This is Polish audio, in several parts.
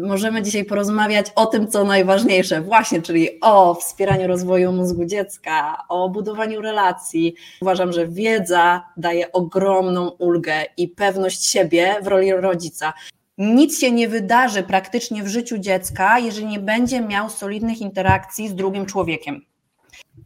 Możemy dzisiaj porozmawiać o tym, co najważniejsze, właśnie, czyli o wspieraniu rozwoju mózgu dziecka, o budowaniu relacji. Uważam, że wiedza daje ogromną ulgę i pewność siebie w roli rodzica. Nic się nie wydarzy praktycznie w życiu dziecka, jeżeli nie będzie miał solidnych interakcji z drugim człowiekiem.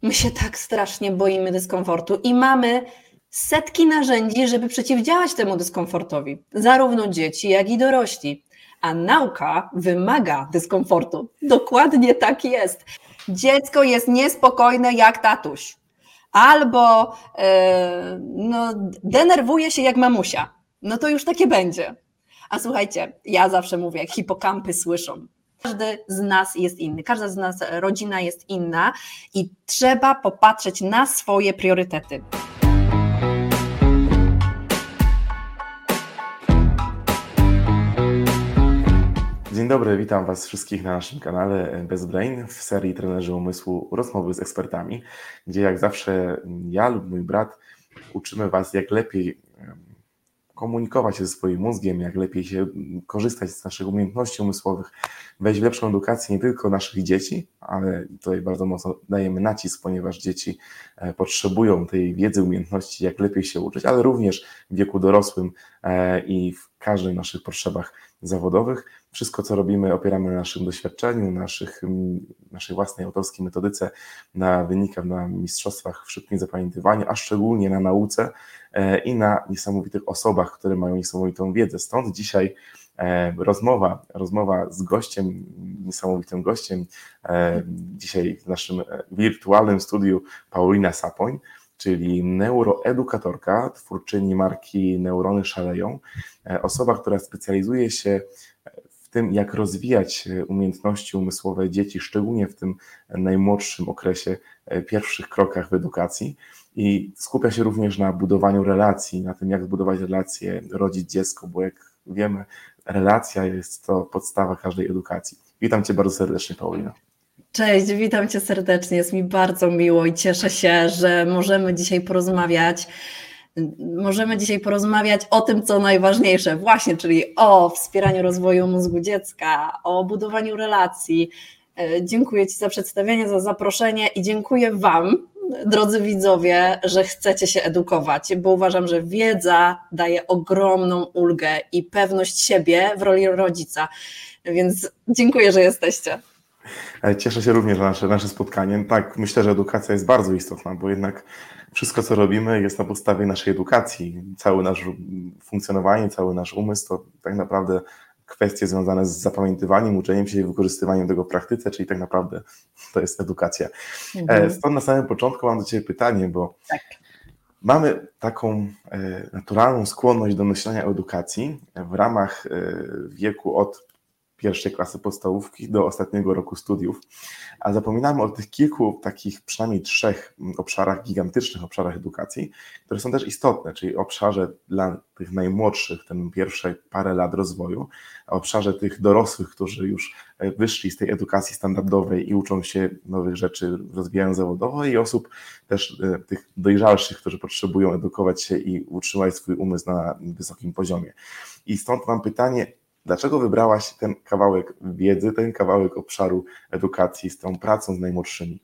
My się tak strasznie boimy dyskomfortu i mamy setki narzędzi, żeby przeciwdziałać temu dyskomfortowi, zarówno dzieci, jak i dorośli. A nauka wymaga dyskomfortu. Dokładnie tak jest. Dziecko jest niespokojne jak tatuś, albo yy, no, denerwuje się jak mamusia. No to już takie będzie. A słuchajcie, ja zawsze mówię, jak hipokampy słyszą. Każdy z nas jest inny, każda z nas rodzina jest inna i trzeba popatrzeć na swoje priorytety. Dzień dobry, witam Was wszystkich na naszym kanale BezBrain w serii Trenerzy Umysłu Rozmowy z ekspertami, gdzie jak zawsze ja lub mój brat uczymy Was, jak lepiej komunikować się ze swoim mózgiem, jak lepiej się korzystać z naszych umiejętności umysłowych, wejść w lepszą edukację nie tylko naszych dzieci, ale tutaj bardzo mocno dajemy nacisk, ponieważ dzieci e, potrzebują tej wiedzy, umiejętności, jak lepiej się uczyć, ale również w wieku dorosłym e, i w każdych naszych potrzebach zawodowych. Wszystko, co robimy, opieramy na naszym doświadczeniu, naszych, naszej własnej autorskiej metodyce, na wynikach, na mistrzostwach w szybkim zapamiętywaniu, a szczególnie na nauce i na niesamowitych osobach, które mają niesamowitą wiedzę. Stąd dzisiaj e, rozmowa, rozmowa z gościem, niesamowitym gościem, e, dzisiaj w naszym wirtualnym studiu Paulina Sapoń, czyli neuroedukatorka, twórczyni marki Neurony Szaleją, osoba, która specjalizuje się w tym, jak rozwijać e, umiejętności umysłowe dzieci, szczególnie w tym najmłodszym okresie, e, pierwszych krokach w edukacji. I skupia się również na budowaniu relacji, na tym, jak zbudować relacje rodzic-dziecko, bo jak wiemy, relacja jest to podstawa każdej edukacji. Witam Cię bardzo serdecznie, Paulina. Cześć, witam Cię serdecznie. Jest mi bardzo miło i cieszę się, że możemy dzisiaj porozmawiać Możemy dzisiaj porozmawiać o tym, co najważniejsze, właśnie, czyli o wspieraniu rozwoju mózgu dziecka, o budowaniu relacji. E, dziękuję Ci za przedstawienie, za zaproszenie i dziękuję Wam, drodzy widzowie, że chcecie się edukować, bo uważam, że wiedza daje ogromną ulgę i pewność siebie w roli rodzica. Więc dziękuję, że jesteście. Cieszę się również na nasze, nasze spotkanie. Tak, myślę, że edukacja jest bardzo istotna, bo jednak wszystko, co robimy, jest na podstawie naszej edukacji. Całe nasze funkcjonowanie, cały nasz umysł to tak naprawdę kwestie związane z zapamiętywaniem, uczeniem się i wykorzystywaniem tego w praktyce, czyli tak naprawdę to jest edukacja. E, mhm. Stąd na samym początku mam do Ciebie pytanie, bo tak. mamy taką e, naturalną skłonność do myślenia o edukacji w ramach wieku od pierwszej klasy podstawówki do ostatniego roku studiów, a zapominamy o tych kilku takich przynajmniej trzech obszarach, gigantycznych obszarach edukacji, które są też istotne, czyli obszarze dla tych najmłodszych, ten pierwsze parę lat rozwoju, obszarze tych dorosłych, którzy już wyszli z tej edukacji standardowej i uczą się nowych rzeczy, rozwijają zawodowo i osób też e, tych dojrzalszych, którzy potrzebują edukować się i utrzymać swój umysł na wysokim poziomie. I stąd mam pytanie, Dlaczego wybrałaś ten kawałek wiedzy, ten kawałek obszaru edukacji z tą pracą z najmłodszymi?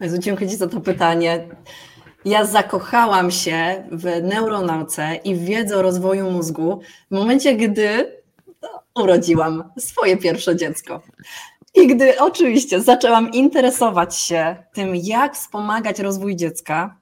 Bardzo dziękuję Ci za to pytanie. Ja zakochałam się w neuronauce i w wiedzy o rozwoju mózgu w momencie, gdy urodziłam swoje pierwsze dziecko. I gdy oczywiście zaczęłam interesować się tym, jak wspomagać rozwój dziecka,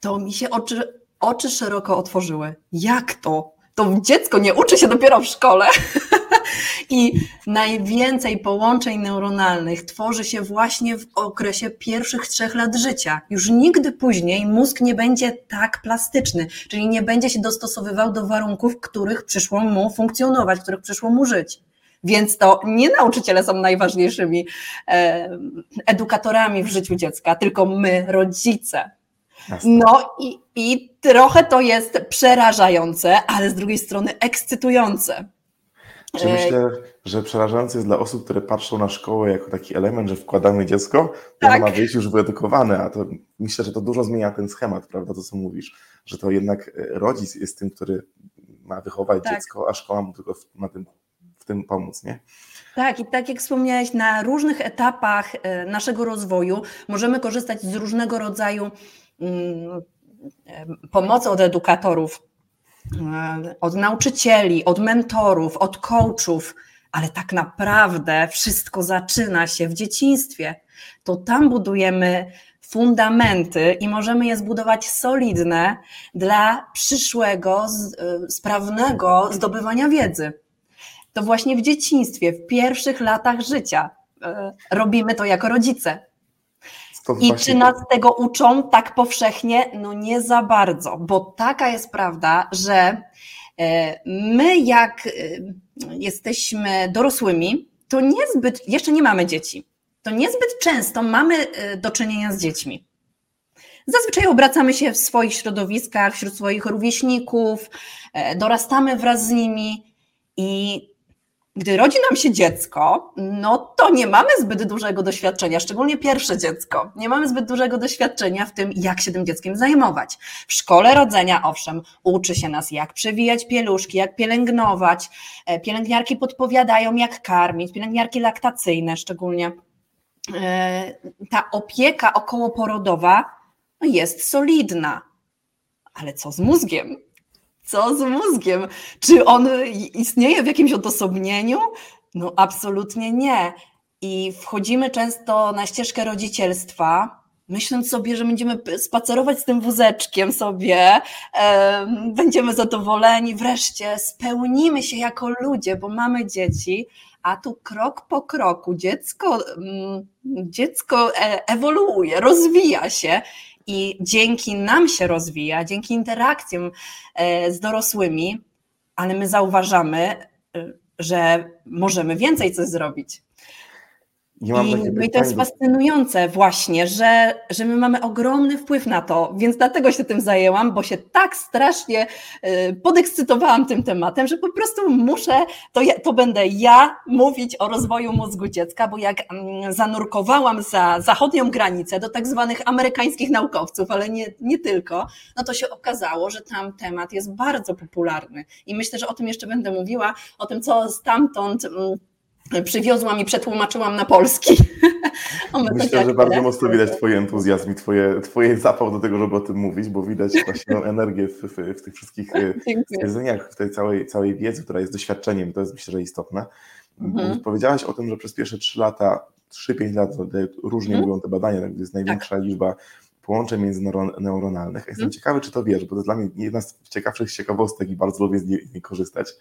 to mi się oczy, oczy szeroko otworzyły. Jak to? To dziecko nie uczy się dopiero w szkole. I najwięcej połączeń neuronalnych tworzy się właśnie w okresie pierwszych trzech lat życia. Już nigdy później mózg nie będzie tak plastyczny, czyli nie będzie się dostosowywał do warunków, w których przyszło mu funkcjonować, których przyszło mu żyć. Więc to nie nauczyciele są najważniejszymi edukatorami w życiu dziecka, tylko my, rodzice. No i, i trochę to jest przerażające, ale z drugiej strony ekscytujące. Czy myślę, że przerażające jest dla osób, które patrzą na szkołę jako taki element, że wkładamy dziecko, to tak. ma wyjść już wyedukowane, a to myślę, że to dużo zmienia ten schemat, prawda, to co mówisz, że to jednak rodzic jest tym, który ma wychować tak. dziecko, a szkoła mu tylko ma tym w tym pomóc, nie? Tak, i tak jak wspomniałeś, na różnych etapach e, naszego rozwoju możemy korzystać z różnego rodzaju pomocy od edukatorów, od nauczycieli, od mentorów, od coachów, ale tak naprawdę wszystko zaczyna się w dzieciństwie. To tam budujemy fundamenty i możemy je zbudować solidne dla przyszłego, y, sprawnego zdobywania wiedzy. To właśnie w dzieciństwie, w pierwszych latach życia y, robimy to jako rodzice. I czy nas tego uczą tak powszechnie? No nie za bardzo, bo taka jest prawda, że y, my jak jesteśmy dorosłymi, to niezbyt, jeszcze nie mamy dzieci to niezbyt często mamy y, do czynienia z dziećmi. Zazwyczaj obracamy się w swoich środowiskach, wśród swoich rówieśników, e, dorastamy wraz z nimi i gdy rodzi nam się dziecko, no to nie mamy zbyt dużego doświadczenia, szczególnie pierwsze dziecko. Nie mamy zbyt dużego doświadczenia w tym, jak się tym dzieckiem zajmować. W szkole rodzenia, owszem, uczy się nas, jak przewijać pieluszki, jak pielęgnować. E, pielęgniarki podpowiadają, jak karmić, pielęgniarki laktacyjne szczególnie E, ta opieka okołoporodowa jest solidna. Ale co z mózgiem? Co z mózgiem? Czy on istnieje w jakimś odosobnieniu? No, absolutnie nie. I wchodzimy często na ścieżkę rodzicielstwa, myśląc sobie, że będziemy spacerować z tym wózeczkiem sobie, będziemy zadowoleni, wreszcie spełnimy się jako ludzie, bo mamy dzieci, a tu krok po kroku dziecko, mm, dziecko e, ewoluuje, rozwija się i dzięki nam się rozwija, dzięki interakcjom e, z dorosłymi, ale my zauważamy, e, że możemy więcej coś zrobić. I, no I to jest fascynujące właśnie, że, że my mamy ogromny wpływ na to, więc dlatego się tym zajęłam, bo się tak strasznie y, podekscytowałam tym tematem, że po prostu muszę, to, ja, to będę ja mówić o rozwoju mózgu dziecka, bo jak mm, zanurkowałam za zachodnią granicę do tak zwanych amerykańskich naukowców, ale nie, nie tylko, no to się okazało, że tam temat jest bardzo popularny. I myślę, że o tym jeszcze będę mówiła, o tym, co stamtąd mm, przywiozłam i przetłumaczyłam na polski. Myślę, że bardzo mocno widać Twój entuzjazm i twoje, twoje zapał do tego, żeby o tym mówić, bo widać właśnie energię w, w, w tych wszystkich e, stwierdzeniach, w tej całej, całej wiedzy, która jest doświadczeniem. To jest myślę, że istotne. Mhm. Powiedziałaś o tym, że przez pierwsze 3 lata, 3-5 lat, różnie mhm. mówią te badania, to jest największa tak. liczba połączeń międzyneuronalnych. Jestem mhm. ciekawy, czy to wiesz, bo to jest dla mnie jedna z ciekawszych ciekawostek i bardzo lubię z niej korzystać.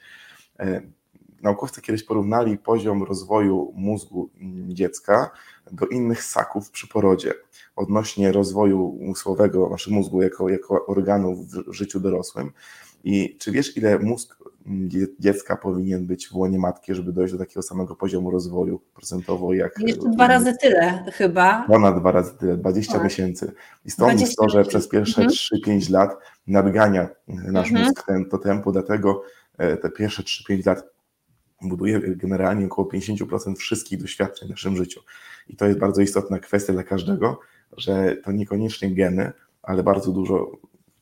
Naukowcy kiedyś porównali poziom rozwoju mózgu dziecka do innych ssaków przy porodzie odnośnie rozwoju umysłowego naszego mózgu jako, jako organu w życiu dorosłym. I czy wiesz, ile mózg dziecka powinien być w łonie matki, żeby dojść do takiego samego poziomu rozwoju procentowo jak. Jeszcze dwa razy tyle chyba. Ponad dwa razy tyle, 20 tak. miesięcy. I stąd to, że przez pierwsze mhm. 3-5 lat nadgania nasz mhm. mózg ten, to tempo, dlatego e, te pierwsze 3-5 lat buduje generalnie około 50% wszystkich doświadczeń w naszym życiu. I to jest bardzo istotna kwestia dla każdego, że to niekoniecznie geny, ale bardzo dużo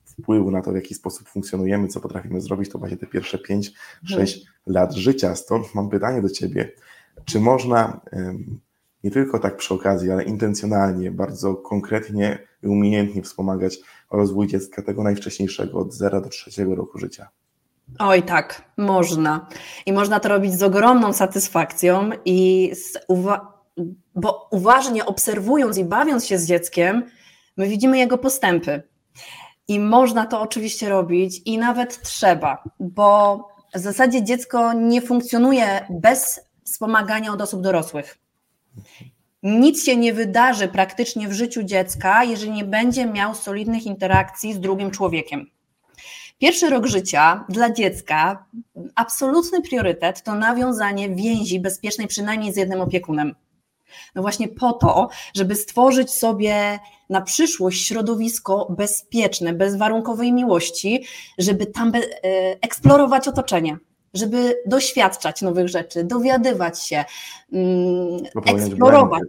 wpływu na to, w jaki sposób funkcjonujemy, co potrafimy zrobić, to właśnie te pierwsze 5-6 hmm. lat życia. Stąd mam pytanie do Ciebie, czy można nie tylko tak przy okazji, ale intencjonalnie, bardzo konkretnie i umiejętnie wspomagać rozwój dziecka tego najwcześniejszego, od 0 do 3 roku życia? Oj, tak, można. I można to robić z ogromną satysfakcją i uwa- bo uważnie obserwując i bawiąc się z dzieckiem, my widzimy jego postępy. I można to oczywiście robić i nawet trzeba, bo w zasadzie dziecko nie funkcjonuje bez wspomagania od osób dorosłych. Nic się nie wydarzy praktycznie w życiu dziecka, jeżeli nie będzie miał solidnych interakcji z drugim człowiekiem. Pierwszy rok życia dla dziecka absolutny priorytet to nawiązanie więzi bezpiecznej przynajmniej z jednym opiekunem. No właśnie po to, żeby stworzyć sobie na przyszłość środowisko bezpieczne, bezwarunkowej miłości, żeby tam e, eksplorować otoczenie, żeby doświadczać nowych rzeczy, dowiadywać się, mm, eksplorować.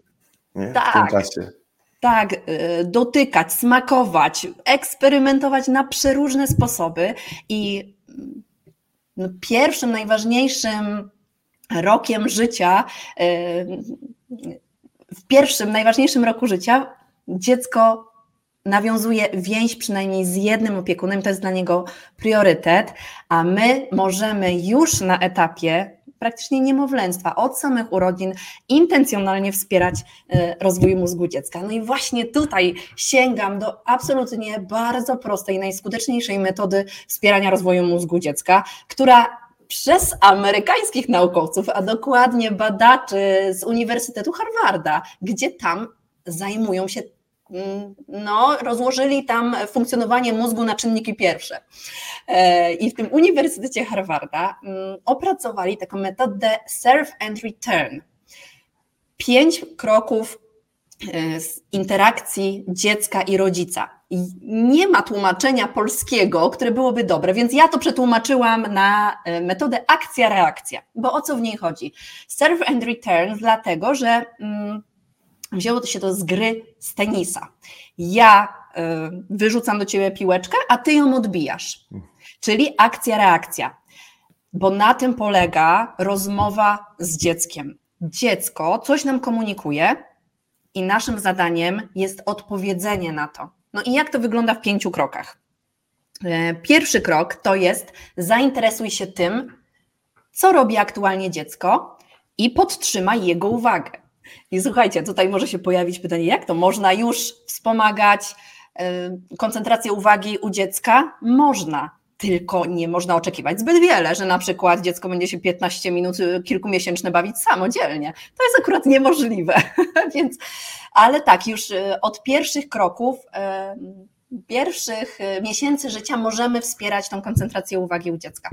Błędy, tak. W tym czasie tak, y, dotykać, smakować, eksperymentować na przeróżne sposoby. I mm, no, pierwszym, najważniejszym rokiem życia, w pierwszym, najważniejszym roku życia, dziecko nawiązuje więź przynajmniej z jednym opiekunem, to jest dla niego priorytet, a my możemy już na etapie praktycznie niemowlęctwa, od samych urodzin, intencjonalnie wspierać e, rozwój mózgu dziecka. No i właśnie tutaj sięgam do absolutnie bardzo prostej, najskuteczniejszej metody wspierania rozwoju mózgu dziecka, która przez amerykańskich naukowców, a dokładnie badaczy z Uniwersytetu Harvarda, gdzie tam zajmują się no, rozłożyli tam funkcjonowanie mózgu na czynniki pierwsze. E, I w tym Uniwersytecie Harvarda mm, opracowali taką metodę Serve and Return. Pięć kroków e, z interakcji dziecka i rodzica. Nie ma tłumaczenia polskiego, które byłoby dobre, więc ja to przetłumaczyłam na e, metodę akcja-reakcja. Bo o co w niej chodzi? Serve and return, dlatego że mm, wzięło się to z gry z tenisa. Ja y, wyrzucam do ciebie piłeczkę, a ty ją odbijasz. Czyli akcja, reakcja. Bo na tym polega rozmowa z dzieckiem. Dziecko coś nam komunikuje i naszym zadaniem jest odpowiedzenie na to. No i jak to wygląda w pięciu krokach? E, pierwszy krok to jest zainteresuj się tym, co robi aktualnie dziecko i podtrzymaj jego uwagę. I słuchajcie, tutaj może się pojawić pytanie, jak to można już wspomagać y, koncentrację uwagi u dziecka? Można, tylko nie można oczekiwać zbyt wiele, że na przykład dziecko będzie się 15 minut y, kilkumiesięczne bawić samodzielnie. To jest akurat niemożliwe. Więc, ale tak, już y, od pierwszych kroków, pierwszych miesięcy życia możemy wspierać tą koncentrację uwagi u dziecka.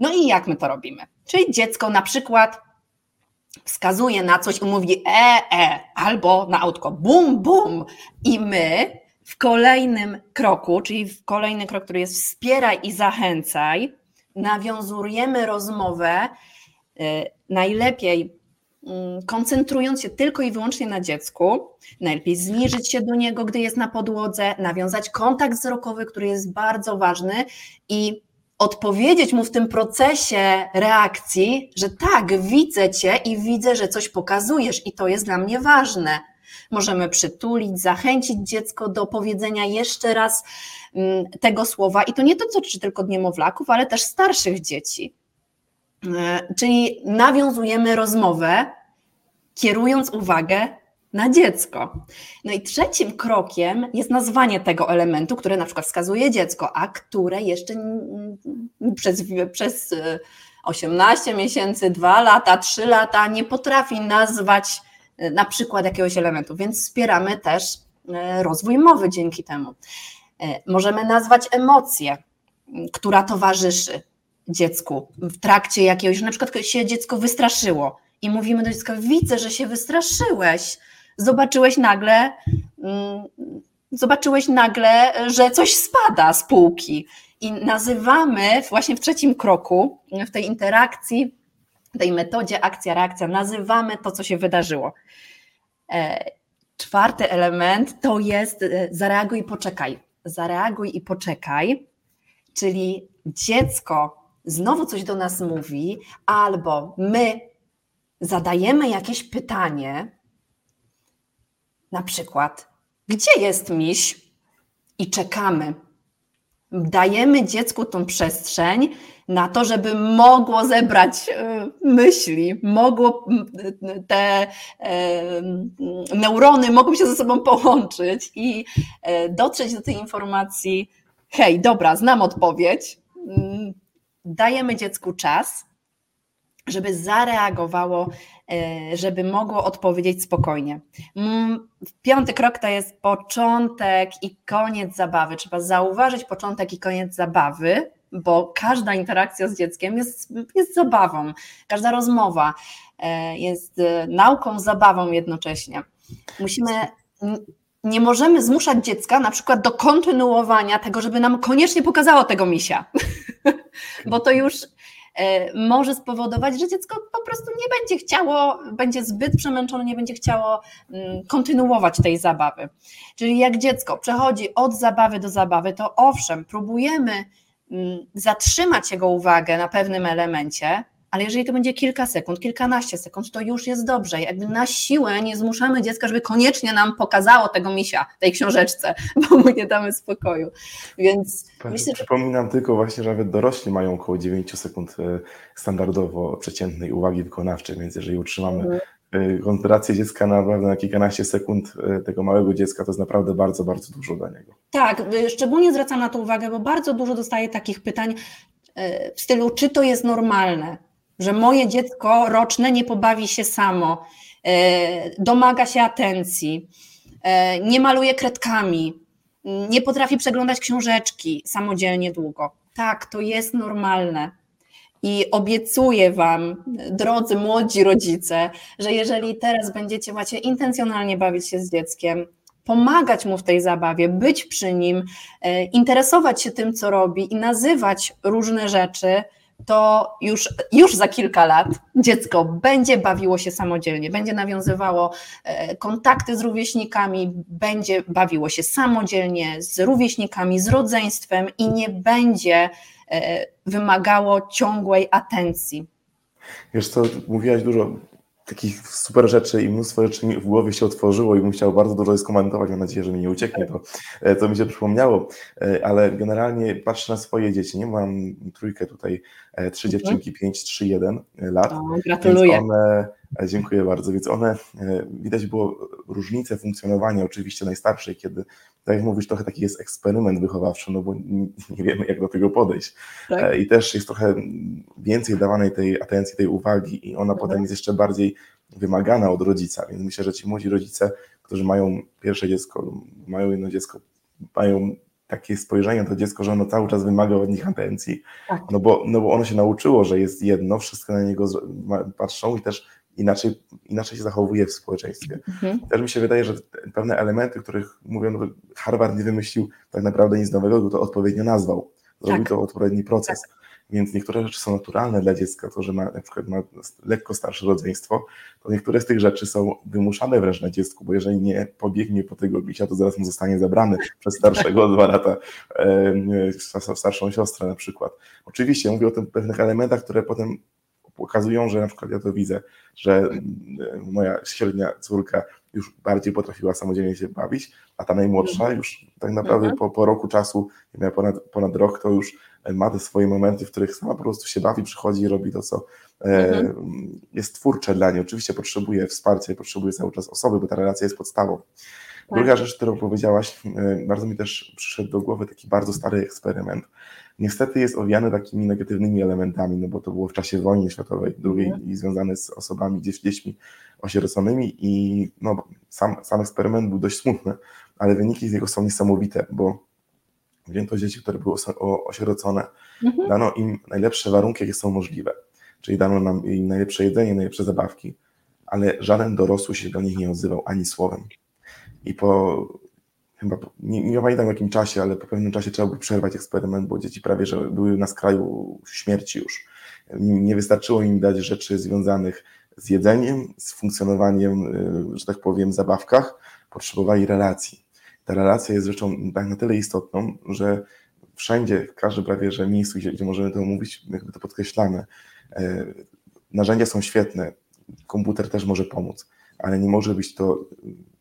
No i jak my to robimy? Czyli dziecko na przykład wskazuje na coś i mówi e, e, albo na autko bum, bum i my w kolejnym kroku, czyli w kolejny krok, który jest wspieraj i zachęcaj, nawiązujemy rozmowę y, najlepiej mm, koncentrując się tylko i wyłącznie na dziecku, najlepiej zniżyć się do niego, gdy jest na podłodze, nawiązać kontakt wzrokowy, który jest bardzo ważny i odpowiedzieć mu w tym procesie reakcji, że tak, widzę cię i widzę, że coś pokazujesz i to jest dla mnie ważne. Możemy przytulić, zachęcić dziecko do powiedzenia jeszcze raz mm, tego słowa i to nie to dotyczy tylko niemowlaków, ale też starszych dzieci. E, czyli nawiązujemy rozmowę, kierując uwagę na dziecko. No i trzecim krokiem jest nazwanie tego elementu, które na przykład wskazuje dziecko, a które jeszcze przez, przez 18 y, miesięcy, 2 lata, 3 lata nie potrafi nazwać y, na przykład jakiegoś elementu, więc wspieramy też y, rozwój mowy dzięki temu. Możemy nazwać emocję, która towarzyszy dziecku w trakcie jakiegoś, na przykład się dziecko wystraszyło i mówimy do dziecka, widzę, że się wystraszyłeś, zobaczyłeś nagle, mm, zobaczyłeś nagle, że coś spada z półki. I nazywamy właśnie w trzecim kroku, w tej interakcji, tej metodzie akcja-reakcja, nazywamy to, co się wydarzyło. E, czwarty element to jest e, zareaguj i poczekaj. Zareaguj i poczekaj, czyli dziecko znowu coś do nas mówi, albo my zadajemy jakieś pytanie, na przykład, gdzie jest miś? I czekamy. Dajemy dziecku tą przestrzeń na to, żeby mogło zebrać e, myśli, mogło te e, neurony mogą się ze sobą połączyć i e, dotrzeć do tej informacji: hej, dobra, znam odpowiedź. Dajemy dziecku czas, żeby zareagowało, żeby mogło odpowiedzieć spokojnie. Mm, piąty krok to jest początek i koniec zabawy. Trzeba zauważyć początek i koniec zabawy, bo każda interakcja z dzieckiem jest, jest zabawą, każda rozmowa e, jest e, nauką, zabawą jednocześnie. Musimy nie możemy zmuszać dziecka na przykład do kontynuowania tego, żeby nam koniecznie pokazało tego misia, bo to już E, może spowodować, że dziecko po prostu nie będzie chciało, będzie zbyt przemęczone, nie będzie chciało mm, kontynuować tej zabawy. Czyli jak dziecko przechodzi od zabawy do zabawy, to owszem, próbujemy mm, zatrzymać jego uwagę na pewnym elemencie, ale jeżeli to będzie kilka sekund, kilkanaście sekund, to już jest dobrze. Jakby na siłę nie zmuszamy dziecka, żeby koniecznie nam pokazało tego misia, tej książeczce, bo mu nie damy spokoju. Więc myślę, Przypominam tylko właśnie, że nawet dorośli mają około 9 sekund e, standardowo przeciętnej uwagi wykonawczej, więc jeżeli utrzymamy mhm Y, koncentrację dziecka naprawdę na kilkanaście sekund y, tego małego dziecka to jest naprawdę bardzo, bardzo dużo dla niego. Tak, szczególnie zwracam na to uwagę, bo bardzo dużo dostaję takich pytań w stylu, czy to jest normalne, że moje dziecko roczne nie pobawi się samo, domaga się atencji, nie maluje kredkami, nie potrafi przeglądać książeczki samodzielnie długo. Tak, to jest normalne. I obiecuję Wam, drodzy młodzi rodzice, że jeżeli teraz będziecie macie intencjonalnie bawić się z dzieckiem, pomagać mu w tej zabawie, być przy nim, e, interesować się tym, co robi i nazywać różne rzeczy, to już, już za kilka lat dziecko będzie bawiło się samodzielnie, będzie nawiązywało e, kontakty z rówieśnikami, będzie bawiło się samodzielnie z rówieśnikami, z rodzeństwem i nie będzie E, wymagało ciągłej atencji. Wiesz co, mówiłaś dużo takich super rzeczy i mnóstwo rzeczy mi w głowie się otworzyło i bym chciał bardzo dużo skomentować. Mam nadzieję, że mi nie ucieknie to, e, co mi się przypomniało, e, ale generalnie patrzę na swoje dzieci. Nie mam trójkę tutaj, trzy mhm. dziewczynki, pięć, trzy, jeden lat. O, gratuluję. One E, dziękuję bardzo. Więc one, e, widać było różnicę funkcjonowania oczywiście najstarszej, kiedy, tak jak mówisz, trochę taki jest eksperyment wychowawczy, no bo nie wiemy, jak do tego podejść. Tak? E, I też jest trochę więcej dawanej tej atencji, tej uwagi i ona mhm. potem jest jeszcze bardziej wymagana od rodzica, więc myślę, że ci młodzi rodzice, którzy mają pierwsze dziecko, mają jedno dziecko, mają takie spojrzenie na to dziecko, że ono cały czas wymaga od nich atencji, tak. no, bo, no bo ono się nauczyło, że jest jedno, wszystko na niego patrzą i też inaczej, inaczej się zachowuje w społeczeństwie. Mhm. Też mi się wydaje, że pewne elementy, których mówią, no, Harvard nie wymyślił tak naprawdę nic nowego, to odpowiednio nazwał. Zrobił tak. to odpowiedni proces. Tak. Więc niektóre rzeczy są naturalne dla dziecka, to, że ma, na przykład ma lekko starsze rodzeństwo, to niektóre z tych rzeczy są wymuszane wręcz na dziecku, bo jeżeli nie pobiegnie po tego bisia, to zaraz mu zostanie zabrany przez starszego o dwa lata e, starszą siostrę na przykład. Oczywiście mówię o tych pewnych elementach, które potem pokazują, że na przykład ja to widzę, że mm, moja średnia córka już bardziej potrafiła samodzielnie się bawić, a ta najmłodsza mhm. już tak naprawdę mhm. po, po roku czasu, miała ponad, ponad rok, to już ma te swoje momenty, w których sama po prostu się bawi, przychodzi i robi to, co e, mhm. jest twórcze dla niej. Oczywiście potrzebuje wsparcia i potrzebuje cały czas osoby, bo ta relacja jest podstawą. Druga tak. rzecz, którą powiedziałaś, e, bardzo mi też przyszedł do głowy taki bardzo stary eksperyment, niestety jest owiany takimi negatywnymi elementami, no bo to było w czasie wojny światowej drugiej mhm. i związane z osobami, dziećmi osieroconymi i no, sam, sam eksperyment był dość smutny, ale wyniki z niego są niesamowite, bo wzięto dzieci, które były osierocone, mhm. dano im najlepsze warunki, jakie są możliwe, czyli dano nam im najlepsze jedzenie, najlepsze zabawki, ale żaden dorosły się do nich nie odzywał ani słowem. I po chyba, nie, nie pamiętam w jakim czasie, ale po pewnym czasie trzeba było przerwać eksperyment, bo dzieci prawie, że były na skraju śmierci już. Nie, wystarczyło im dać rzeczy związanych z jedzeniem, z funkcjonowaniem, y, że tak powiem, zabawkach, potrzebowali relacji. Ta relacja jest rzeczą tak na tyle istotną, że wszędzie, w każdym prawie, że miejscu, gdzie, gdzie możemy to mówić, jakby to podkreślamy, e, narzędzia są świetne, komputer też może pomóc, ale nie może być to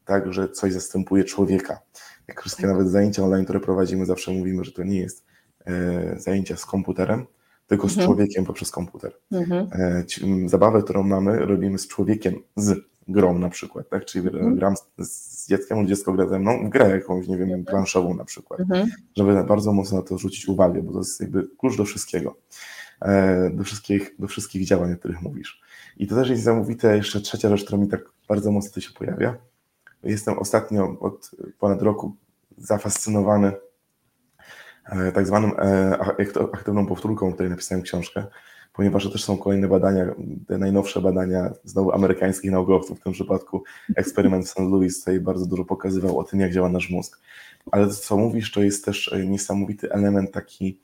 tak, że coś zastępuje człowieka. Jak wszystkie tak. nawet zajęcia online, które prowadzimy, zawsze mówimy, że to nie jest e, zajęcia z komputerem, tylko mhm. z człowiekiem poprzez komputer. Mhm. E, zabawę, którą mamy, robimy z człowiekiem, z grą na przykład, tak? Czyli mhm. gram z, z dzieckiem, dziecko gra ze mną w grę jakąś, nie wiem, mhm. planszową na przykład, mhm. żeby bardzo mocno na to zwrócić uwagę, bo to jest jakby klucz do wszystkiego, e, do wszystkich, do wszystkich działań, o których mówisz. I to też jest niesamowite, jeszcze trzecia rzecz, która mi tak bardzo mocno się pojawia, Jestem ostatnio od ponad roku zafascynowany e, tak zwaną e, aktywną powtórką, której napisałem książkę, ponieważ to też są kolejne badania, te najnowsze badania znowu amerykańskich naukowców, w tym przypadku eksperyment w St. Louis tutaj bardzo dużo pokazywał o tym, jak działa nasz mózg. Ale to, co mówisz, to jest też e, niesamowity element taki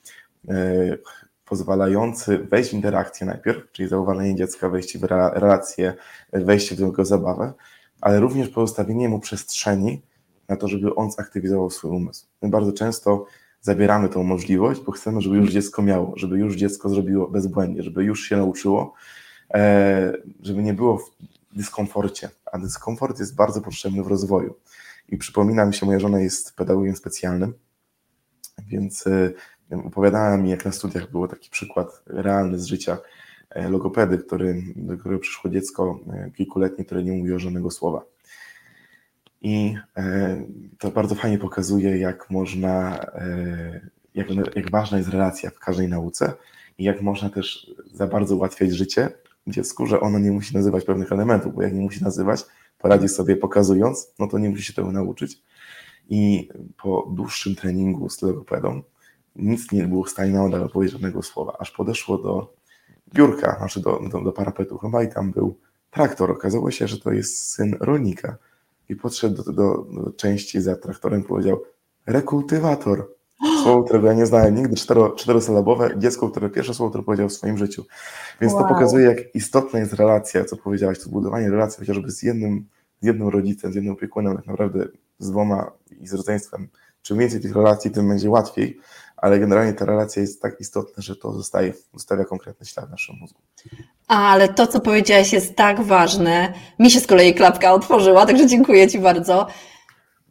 pozwalający wejść w interakcję najpierw, czyli zauważenie dziecka, wejście w relację, wejście w jego zabawę, ale również pozostawienie mu przestrzeni na to, żeby on zaktywizował swój umysł. My bardzo często zabieramy tą możliwość, bo chcemy, żeby już dziecko miało, żeby już dziecko zrobiło bezbłędnie, żeby już się nauczyło, e, żeby nie było w dyskomforcie, a dyskomfort jest bardzo potrzebny w rozwoju. I przypomina mi się, moja żona jest pedagogiem specjalnym, więc e, opowiadała mi, jak na studiach było taki przykład realny z życia logopedy, który, do którego przyszło dziecko kilkuletnie, które nie mówiło żadnego słowa. I to bardzo fajnie pokazuje, jak można, jak, jak ważna jest relacja w każdej nauce i jak można też za bardzo ułatwiać życie dziecku, że ono nie musi nazywać pewnych elementów, bo jak nie musi nazywać, poradzi sobie pokazując, no to nie musi się tego nauczyć. I po dłuższym treningu z logopedą nic nie było w stanie nadal powiedzieć żadnego słowa, aż podeszło do biurka, znaczy do, do, do parapetu chyba i tam był traktor. Okazało się, że to jest syn rolnika. I podszedł do, do, do części za traktorem i powiedział rekultywator. Słowo, którego ja nie znałem nigdy, cztero, czterosylabowe, dziecko, które pierwsze słowo, które powiedział w swoim życiu. Więc wow. to pokazuje, jak istotna jest relacja, co powiedziałaś, to budowanie relacji chociażby z jednym, z jednym rodzicem, z jednym opiekunem, tak naprawdę z dwoma i z rodzeństwem. Czym więcej tych relacji, tym będzie łatwiej, ale generalnie ta relacja jest tak istotna, że to zostaje, zostawia konkretny ślad w naszym mózgu. Ale to, co powiedziałaś, jest tak ważne. Mi się z kolei klapka otworzyła, także dziękuję Ci bardzo.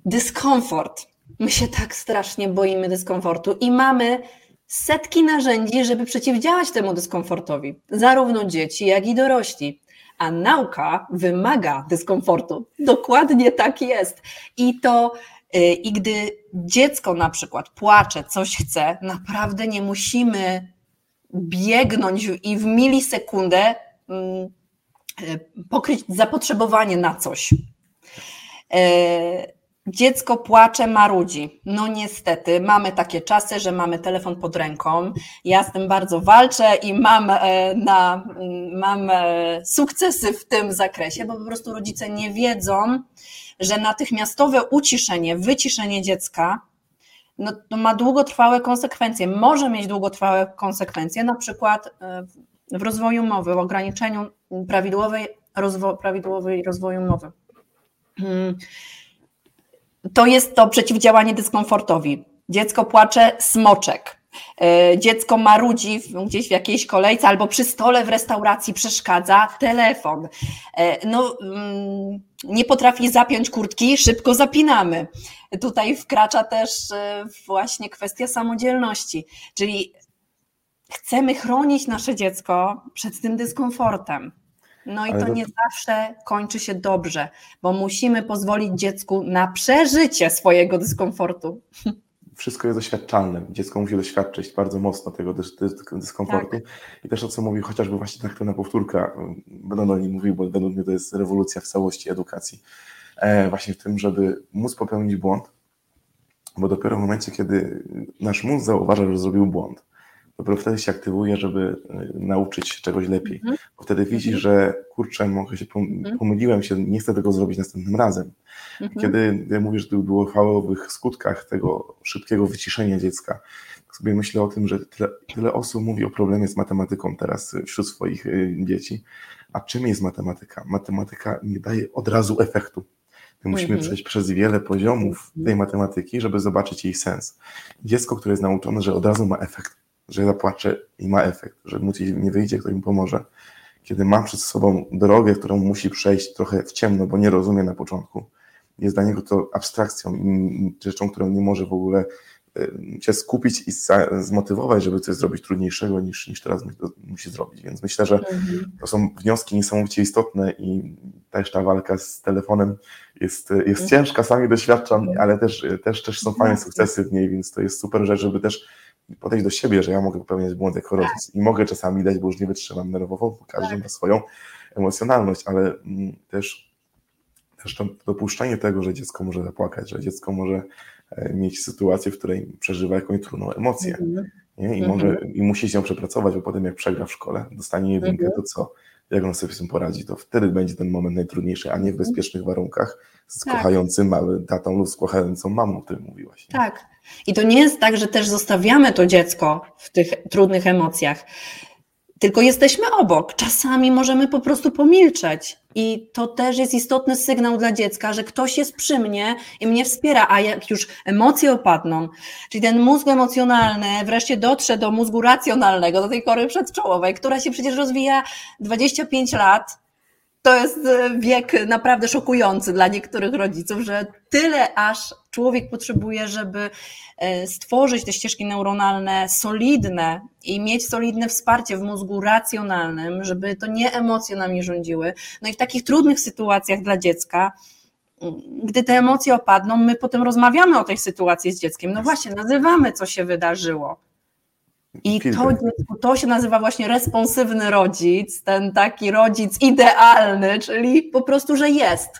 Dyskomfort My się tak strasznie boimy dyskomfortu i mamy setki narzędzi, żeby przeciwdziałać temu dyskomfortowi, zarówno dzieci, jak i dorośli. A nauka wymaga dyskomfortu. Dokładnie tak jest. I to, i gdy dziecko na przykład płacze, coś chce, naprawdę nie musimy biegnąć i w milisekundę mm, y, pokryć zapotrzebowanie na coś. Y, Dziecko płacze, marudzi. No niestety, mamy takie czasy, że mamy telefon pod ręką. Ja z tym bardzo walczę i mam, e, na, mam e, sukcesy w tym zakresie, bo po prostu rodzice nie wiedzą, że natychmiastowe uciszenie, wyciszenie dziecka no, ma długotrwałe konsekwencje. Może mieć długotrwałe konsekwencje, na przykład e, w rozwoju mowy, w ograniczeniu prawidłowej, rozwo, prawidłowej rozwoju mowy. Hmm to jest to przeciwdziałanie dyskomfortowi. Dziecko płacze, smoczek. E, dziecko marudzi gdzieś w jakiejś kolejce albo przy stole w restauracji przeszkadza telefon. E, no, mm, nie potrafi zapiąć kurtki, szybko zapinamy. Tutaj wkracza też e, właśnie kwestia samodzielności, czyli chcemy chronić nasze dziecko przed tym dyskomfortem. No i to, to nie zawsze kończy się dobrze, bo musimy pozwolić dziecku na przeżycie swojego dyskomfortu. Wszystko jest doświadczalne. Dziecko musi doświadczyć bardzo mocno tego dyskomfortu. Tak. I też o co mówi chociażby właśnie tak na powtórka, będę o nim mówił, bo według mnie to jest rewolucja w całości edukacji. E, właśnie w tym, żeby móc popełnić błąd, bo dopiero w momencie, kiedy nasz mózg zauważa, że zrobił błąd, dopiero wtedy się aktywuje, żeby e, nauczyć się czegoś lepiej. Mhm. Bo wtedy widzi, mhm. że kurczę, mogę się mhm. pomyliłem się, nie chcę tego zrobić następnym razem. Kiedy ja mówię, że o długotrwałych skutkach tego szybkiego wyciszenia dziecka, sobie myślę o tym, że tyle, tyle osób mówi o problemie z matematyką teraz wśród swoich e, dzieci. A czym jest matematyka? Matematyka nie daje od razu efektu. My musimy przejść przez wiele poziomów tej matematyki, żeby zobaczyć jej sens. Dziecko, które jest nauczone, że od razu ma efekt, że zapłacze i ma efekt, że mu nie wyjdzie, ktoś mu pomoże. Kiedy ma przed sobą drogę, którą musi przejść trochę w ciemno, bo nie rozumie na początku, jest dla niego to abstrakcją i rzeczą, którą nie może w ogóle się skupić i zmotywować, żeby coś zrobić trudniejszego niż, niż teraz musi zrobić. Więc myślę, że mhm. to są wnioski niesamowicie istotne i też ta walka z telefonem jest, jest mhm. ciężka, sami doświadczam, mhm. ale też, też, też są fajne sukcesy w niej, więc to jest super rzecz, żeby też podejść do siebie, że ja mogę popełniać błąd jako tak. rodzic i mogę czasami dać, bo już nie wytrzymam nerwowo, bo każdy tak. ma swoją emocjonalność, ale mm, też, też to dopuszczenie tego, że dziecko może zapłakać, że dziecko może e, mieć sytuację, w której przeżywa jakąś trudną emocję mm-hmm. nie? I, może, mm-hmm. i musi się przepracować, bo potem jak przegra w szkole, dostanie jedynkę, mm-hmm. to co? Jak on sobie z tym poradzi, to wtedy będzie ten moment najtrudniejszy, a nie w mhm. bezpiecznych warunkach z tak. kochającym mały tatą lub z kochającą mamą, o którym mówiłaś. Nie? Tak, i to nie jest tak, że też zostawiamy to dziecko w tych trudnych emocjach, tylko jesteśmy obok. Czasami możemy po prostu pomilczeć. I to też jest istotny sygnał dla dziecka, że ktoś jest przy mnie i mnie wspiera, a jak już emocje opadną, czyli ten mózg emocjonalny wreszcie dotrze do mózgu racjonalnego, do tej kory przedczołowej, która się przecież rozwija 25 lat, to jest e, wiek naprawdę szokujący dla niektórych rodziców, że tyle aż człowiek potrzebuje, żeby e, stworzyć te ścieżki neuronalne solidne i mieć solidne wsparcie w mózgu racjonalnym, żeby to nie emocje nami rządziły. No i w takich trudnych sytuacjach dla dziecka, gdy te emocje opadną, my potem rozmawiamy o tej sytuacji z dzieckiem. No właśnie, nazywamy, co się wydarzyło. I to, to się nazywa właśnie responsywny rodzic, ten taki rodzic idealny, czyli po prostu, że jest.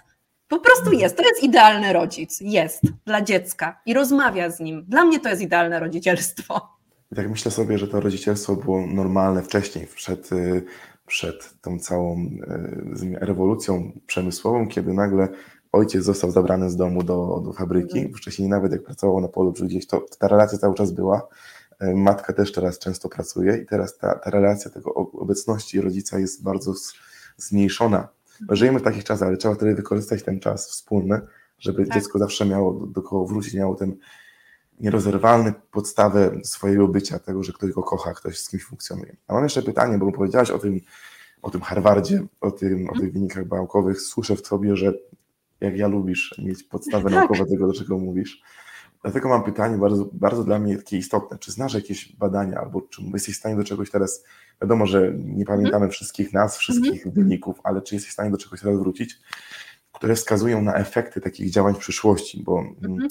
Po prostu jest. To jest idealny rodzic. Jest dla dziecka i rozmawia z nim. Dla mnie to jest idealne rodzicielstwo. I tak myślę sobie, że to rodzicielstwo było normalne wcześniej, przed, y, przed tą całą y, rewolucją przemysłową, kiedy nagle ojciec został zabrany z domu do, do fabryki. Mhm. Wcześniej nawet jak pracował na polu, czy gdzieś, to ta relacja cały czas była matka też teraz często pracuje i teraz ta, ta relacja tego obecności rodzica jest bardzo zmniejszona. Żyjemy w takich czasach, ale trzeba wtedy wykorzystać ten czas wspólny, żeby tak. dziecko zawsze miało do, do kogo wrócić, miało ten nierozerwalny podstawę swojego bycia, tego, że ktoś go kocha, ktoś z kimś funkcjonuje. A mam jeszcze pytanie, bo powiedziałaś o tym, o tym Harvardzie, o, tym, o tych wynikach naukowych. Słyszę w tobie, że jak ja lubisz mieć podstawę tak. naukową tego, do czego mówisz. Dlatego mam pytanie bardzo, bardzo dla mnie takie istotne. Czy znasz jakieś badania, albo czy jesteś w stanie do czegoś teraz, wiadomo, że nie pamiętamy mm. wszystkich nazw, wszystkich mm. wyników, ale czy jesteś w stanie do czegoś teraz wrócić, które wskazują na efekty takich działań w przyszłości, bo mm.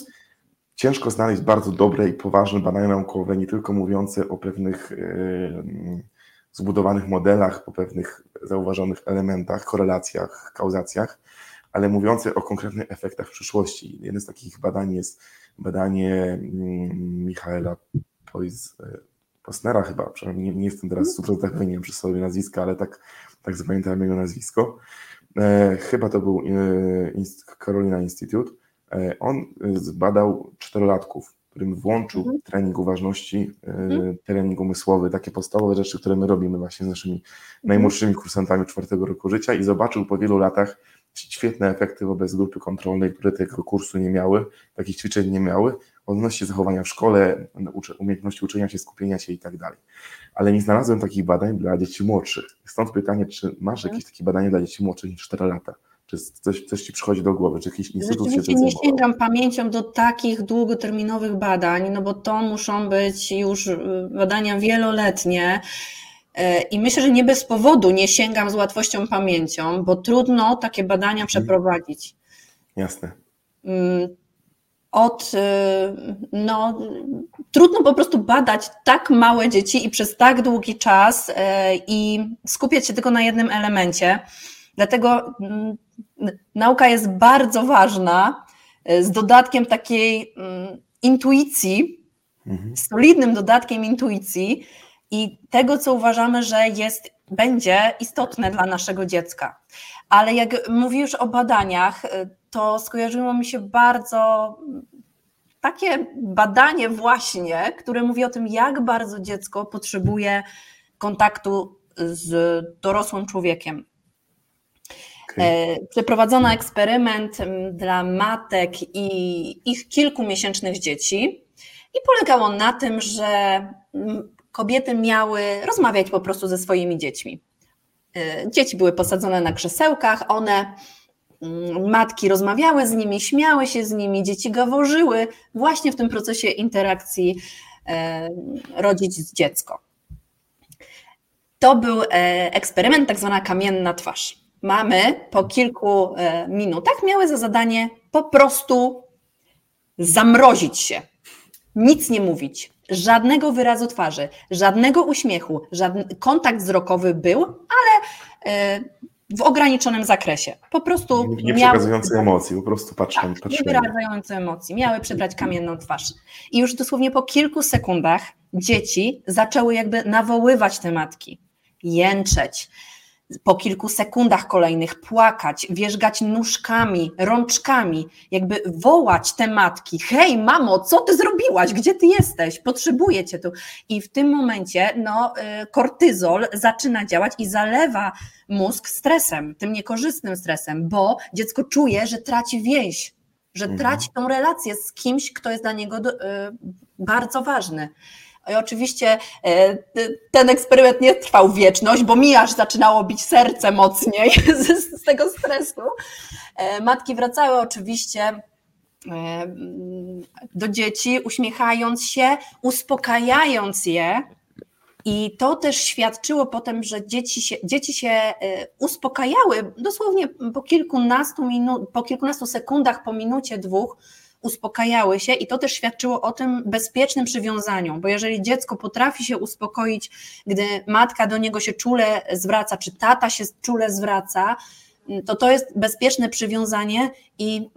ciężko znaleźć bardzo dobre i poważne badania naukowe, nie tylko mówiące o pewnych yy, zbudowanych modelach, o pewnych zauważonych elementach, korelacjach, kauzacjach, ale mówiące o konkretnych efektach w przyszłości. Jeden z takich badań jest badanie mm, Michaela Poiz, Posnera chyba, przynajmniej nie, nie jestem teraz super tak nie wiem przy sobie nazwiska, ale tak, tak zapamiętałem jego nazwisko. E, chyba to był e, Carolina Institute. E, on zbadał czterolatków, którym włączył mhm. trening uważności, e, mhm. trening umysłowy, takie podstawowe rzeczy, które my robimy właśnie z naszymi mhm. najmłodszymi kursantami czwartego roku życia i zobaczył po wielu latach, świetne efekty wobec grupy kontrolnej, które tego kursu nie miały, takich ćwiczeń nie miały, odnośnie zachowania w szkole, umiejętności uczenia się, skupienia się i tak dalej. Ale nie znalazłem takich badań dla dzieci młodszych. Stąd pytanie, czy masz jakieś takie badania dla dzieci młodszych niż 4 lata? Czy coś, coś Ci przychodzi do głowy? Czy jakiś instytut się nie sięgam pamięcią do takich długoterminowych badań, no bo to muszą być już y, badania wieloletnie, I myślę, że nie bez powodu nie sięgam z łatwością pamięcią, bo trudno takie badania mhm. przeprowadzić. Jasne. Mm, od, y, no, trudno po prostu badać tak małe dzieci i przez tak długi czas e, i skupiać się tylko na jednym elemencie. Dlatego mm, nauka jest bardzo ważna, e, z dodatkiem takiej mm, intuicji, mhm. solidnym dodatkiem intuicji, i tego, co uważamy, że jest, będzie istotne dla naszego dziecka. Ale jak mówisz o badaniach, to skojarzyło mi się bardzo takie badanie właśnie, które mówi o tym, jak bardzo dziecko potrzebuje kontaktu z dorosłym człowiekiem. Okay. E, przeprowadzono eksperyment dla matek i ich kilkumiesięcznych dzieci i polegało na tym, że kobiety miały rozmawiać po prostu ze swoimi dziećmi. Y, dzieci były posadzone na krzesełkach, one, mm, matki rozmawiały z nimi, śmiały się z nimi, dzieci gaworzyły właśnie w tym procesie interakcji y, rodzic dziecko. To był e, eksperyment, tak zwana kamienna twarz. Mamy po kilku e, minutach miały za zadanie po prostu zamrozić się, nic nie mówić, żadnego wyrazu twarzy, żadnego uśmiechu, żaden kontakt wzrokowy był, ale e, w ograniczonym zakresie. Po prostu nie, nie przekazujące miały, emocji, po prostu patrzą. Tak, patrzą. Nie wyrażające emocji, miały przybrać kamienną twarz. I już dosłownie po kilku sekundach dzieci zaczęły jakby nawoływać te matki, jęczeć, po kilku sekundach kolejnych płakać, wierzgać nóżkami, rączkami, jakby wołać te matki: Hej, mamo, co ty zrobiłaś? Gdzie ty jesteś? Potrzebuję cię tu. I w tym momencie no, y, kortyzol zaczyna działać i zalewa mózg stresem, tym niekorzystnym stresem, bo dziecko czuje, że traci więź, że mhm. traci tą relację z kimś, kto jest dla niego y, bardzo ważny. I oczywiście e, ten eksperyment nie trwał wieczność, bo mi aż zaczynało bić serce mocniej z, z tego stresu. E, matki wracały oczywiście e, do dzieci, uśmiechając się, uspokajając je. I to też świadczyło potem, że dzieci się, dzieci się uspokajały dosłownie po kilkunastu, minut, po kilkunastu sekundach, po minucie, dwóch uspokajały się i to też świadczyło o tym bezpiecznym przywiązaniu, bo jeżeli dziecko potrafi się uspokoić, gdy matka do niego się czule zwraca, czy tata się czule zwraca, to to jest bezpieczne przywiązanie i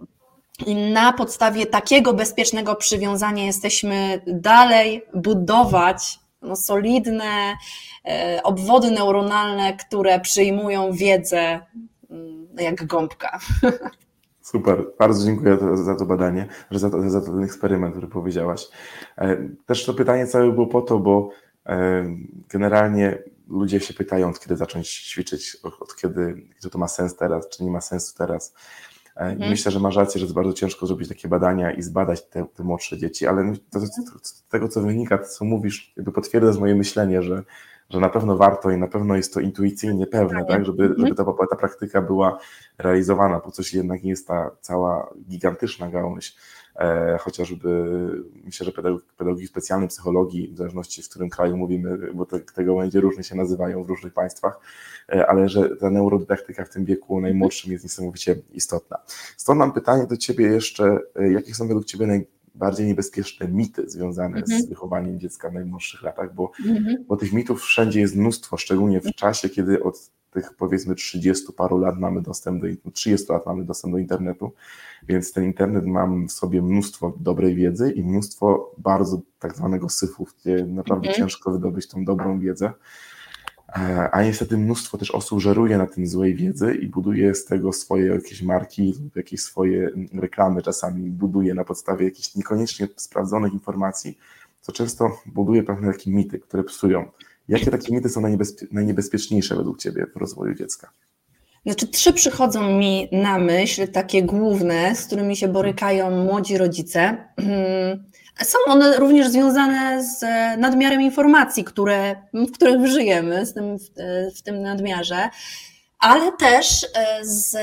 na podstawie takiego bezpiecznego przywiązania jesteśmy dalej budować no, solidne e, obwody neuronalne, które przyjmują wiedzę mm, jak gąbka. Super, bardzo dziękuję za to badanie, za, to, za ten eksperyment, który powiedziałaś. E, też to pytanie całe było po to, bo e, generalnie ludzie się pytają, od kiedy zacząć ćwiczyć, od kiedy, czy to ma sens teraz, czy nie ma sensu teraz. E, mhm. Myślę, że masz rację, że jest bardzo ciężko zrobić takie badania i zbadać te, te młodsze dzieci, ale to, z tego, co wynika, to co mówisz, jakby potwierdza moje myślenie, że że na pewno warto i na pewno jest to intuicyjnie pewne, tak, żeby, żeby mhm. ta, ta praktyka była realizowana, bo coś jednak nie jest ta cała gigantyczna gałąź, e, chociażby myślę, że pedagogii specjalnej, psychologii, w zależności w którym kraju mówimy, bo te, tego będzie różnie się nazywają w różnych państwach, e, ale że ta neurodydaktyka w tym wieku najmłodszym jest niesamowicie istotna. Stąd mam pytanie do Ciebie jeszcze, e, jakie są według Ciebie naj, bardziej niebezpieczne mity związane mhm. z wychowaniem dziecka w najmłodszych latach, bo, mhm. bo tych mitów wszędzie jest mnóstwo, szczególnie w czasie, kiedy od tych powiedzmy 30 paru lat mamy dostęp do, 30 lat mamy dostęp do internetu, więc ten internet ma w sobie mnóstwo dobrej wiedzy i mnóstwo bardzo tak zwanego syfu, gdzie naprawdę mhm. ciężko wydobyć tą dobrą wiedzę. E, a niestety mnóstwo też osób żeruje na tym złej wiedzy i buduje z tego swoje jakieś marki, jakieś swoje reklamy czasami buduje na podstawie jakichś niekoniecznie sprawdzonych informacji, co często buduje pewne takie mity, które psują. Jakie takie mity są najniebezpie najniebezpieczniejsze według Ciebie w rozwoju dziecka? Znaczy, trzy przychodzą mi na myśl, takie główne, z którymi się borykają młodzi rodzice. Są one również związane z nadmiarem informacji, które, w których żyjemy, z tym, w tym nadmiarze, ale też e, z,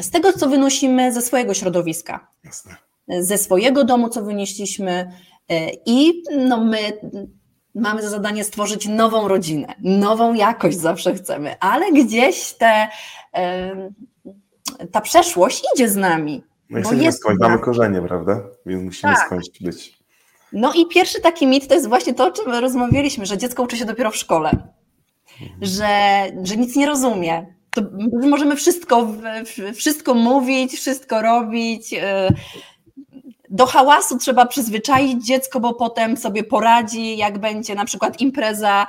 z tego, co wynosimy ze swojego środowiska. Jasne. Ze swojego domu, co wynieśliśmy, e, i no my mamy za zadanie stworzyć nową rodzinę, nową jakość zawsze chcemy, ale gdzieś te, e, ta przeszłość idzie z nami. No i chcemy skończyć, mamy korzenie, prawda? Więc musimy tak. skończyć być. No i pierwszy taki mit to jest właśnie to, o czym rozmawialiśmy, że dziecko uczy się dopiero w szkole, mhm. że, że nic nie rozumie. To możemy wszystko, wszystko mówić, wszystko robić. E, do hałasu trzeba przyzwyczaić dziecko, bo potem sobie poradzi, jak będzie na przykład impreza.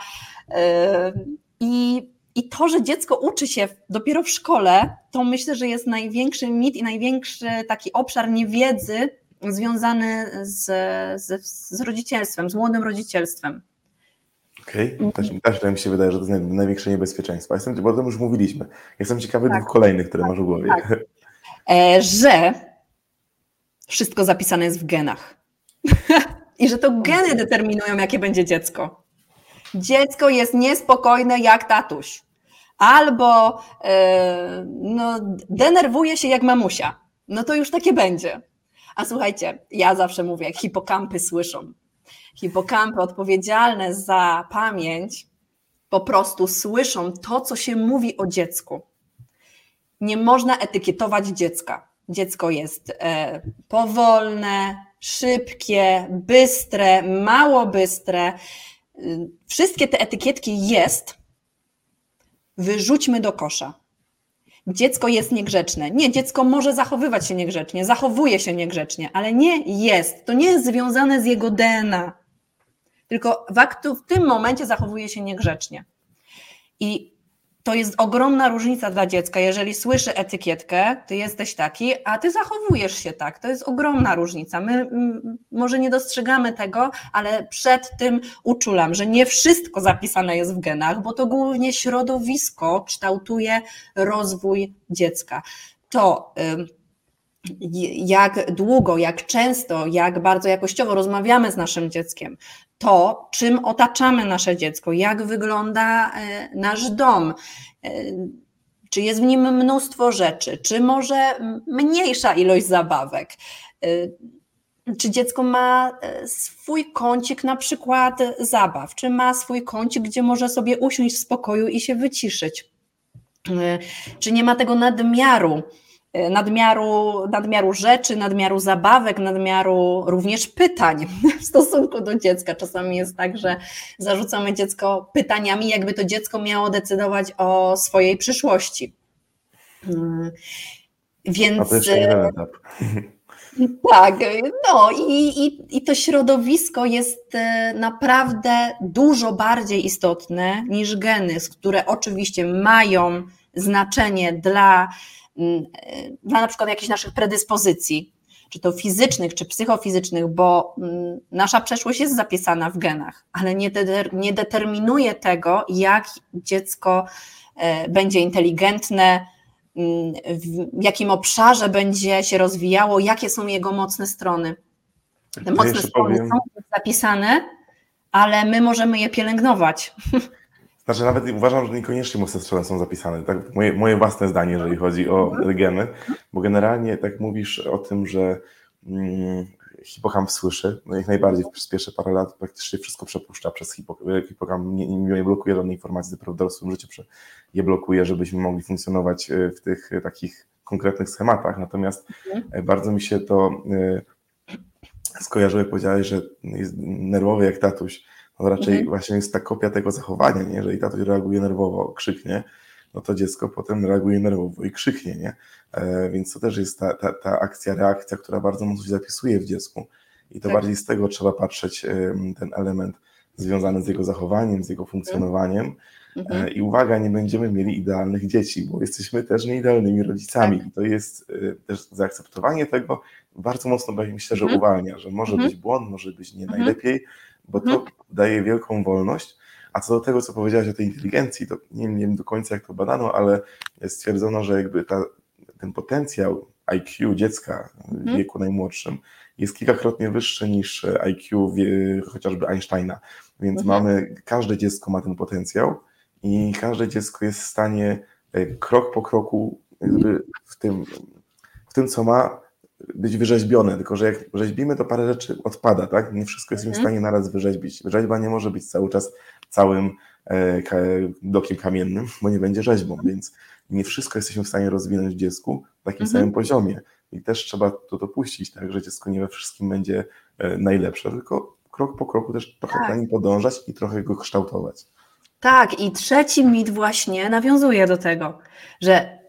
E, I i to, że dziecko uczy się dopiero w szkole, to myślę, że jest największy mit i największy taki obszar niewiedzy związany z, z, z rodzicielstwem, z młodym rodzicielstwem. Okej, okay. też, też tak mi się wydaje, że to jest największe niebezpieczeństwo. Jestem, bo o tym już mówiliśmy. Jestem ciekawy tak. dwóch kolejnych, które tak, masz w głowie. Tak. E, że wszystko zapisane jest w genach. I że to geny determinują, jakie będzie dziecko dziecko jest niespokojne jak tatuś, albo yy, no, denerwuje się jak mamusia, no to już takie będzie. A słuchajcie, ja zawsze mówię, hipokampy słyszą. Hipokampy odpowiedzialne za pamięć po prostu słyszą to, co się mówi o dziecku. Nie można etykietować dziecka. Dziecko jest e, powolne, szybkie, bystre, mało bystre wszystkie te etykietki jest, wyrzućmy do kosza. Dziecko jest niegrzeczne. Nie, dziecko może zachowywać się niegrzecznie, zachowuje się niegrzecznie, ale nie jest. To nie jest związane z jego DNA. Tylko w, aktu, w tym momencie zachowuje się niegrzecznie. I to jest ogromna różnica dla dziecka. Jeżeli słyszy etykietkę, ty jesteś taki, a ty zachowujesz się tak. To jest ogromna różnica. My może nie dostrzegamy tego, ale przed tym uczulam, że nie wszystko zapisane jest w genach, bo to głównie środowisko kształtuje rozwój dziecka. To. Y, jak długo, jak często, jak bardzo jakościowo rozmawiamy z naszym dzieckiem, to, czym otaczamy nasze dziecko, jak wygląda e, nasz dom, e, czy jest w nim mnóstwo rzeczy, czy może mniejsza ilość zabawek. E, czy dziecko ma swój kącik na przykład zabaw, czy ma swój kącik, gdzie może sobie usiąść w spokoju i się wyciszyć? Czy nie ma tego nadmiaru? E, nadmiaru, nadmiaru rzeczy, nadmiaru zabawek, nadmiaru również pytań w stosunku do dziecka. Czasami jest tak, że zarzucamy dziecko pytaniami, jakby to dziecko miało decydować o swojej przyszłości. Mm, więc. A to jeszcze jeden etap. Tak, no i, i, i to środowisko jest e, naprawdę dużo bardziej istotne niż geny, które oczywiście mają znaczenie dla dla na przykład jakichś naszych predyspozycji, czy to fizycznych, czy psychofizycznych, bo mm, nasza przeszłość jest zapisana w genach, ale nie, de, nie determinuje tego, jak dziecko e, będzie inteligentne, mm, w jakim obszarze będzie się rozwijało, jakie są jego mocne strony. Te mocne strony powiem. są zapisane, ale my możemy je pielęgnować. Znaczy nawet uważam, że niekoniecznie strony są zapisane. Tak? Moje, moje własne zdanie, jeżeli chodzi o geny, bo generalnie tak mówisz o tym, że hipokamp słyszy, no jak najbardziej przez pierwsze parę lat praktycznie wszystko przepuszcza przez hipokamp, hipokamp nie, nie blokuje żadnej informacji, dopiero w dorosłym życiu je blokuje, żebyśmy mogli funkcjonować e, w tych e, takich konkretnych schematach. Natomiast mhm. E, bardzo mi się to skojarzyło, jak powiedziałeś, że jest nerwowy jak tatuś, on raczej mhm. właśnie jest ta kopia tego zachowania, nie? Jeżeli tatuś reaguje nerwowo, krzyknie, no to dziecko potem reaguje nerwowo i krzyknie, nie? E, więc to też jest ta, ta, ta akcja, reakcja, która bardzo mocno się zapisuje w dziecku i to tak. bardziej z tego trzeba patrzeć, ten element związany z jego zachowaniem, z jego funkcjonowaniem. Mhm. E, I uwaga, nie będziemy mieli idealnych dzieci, bo jesteśmy też nieidealnymi rodzicami. Tak. I to jest e, też zaakceptowanie tego bardzo mocno, myślę, że mhm. uwalnia, że może mhm. być błąd, może być nie mhm. najlepiej, bo to mhm. daje wielką wolność. A co do tego, co powiedziałaś o tej inteligencji, to nie, nie wiem do końca, jak to badano, ale stwierdzono, że jakby ta, ten potencjał IQ dziecka w mhm. wieku najmłodszym jest kilkakrotnie wyższy niż IQ wie, chociażby Einsteina. Więc mamy, każde dziecko ma ten potencjał i każde dziecko jest w stanie e, krok po kroku w tym, w tym, co ma, być wyrzeźbione, tylko że jak rzeźbimy, to parę rzeczy odpada, tak? Nie wszystko jesteśmy w mhm. stanie naraz wyrzeźbić. Rzeźba nie może być cały czas całym e, dokiem kamiennym, bo nie będzie rzeźbą, więc nie wszystko jesteśmy w stanie rozwinąć w dziecku w takim mhm. samym poziomie. I też trzeba to dopuścić, tak, że dziecko nie we wszystkim będzie e, najlepsze, tylko krok po kroku też trochę tak. za nim podążać i trochę go kształtować. Tak, i trzeci mit właśnie nawiązuje do tego, że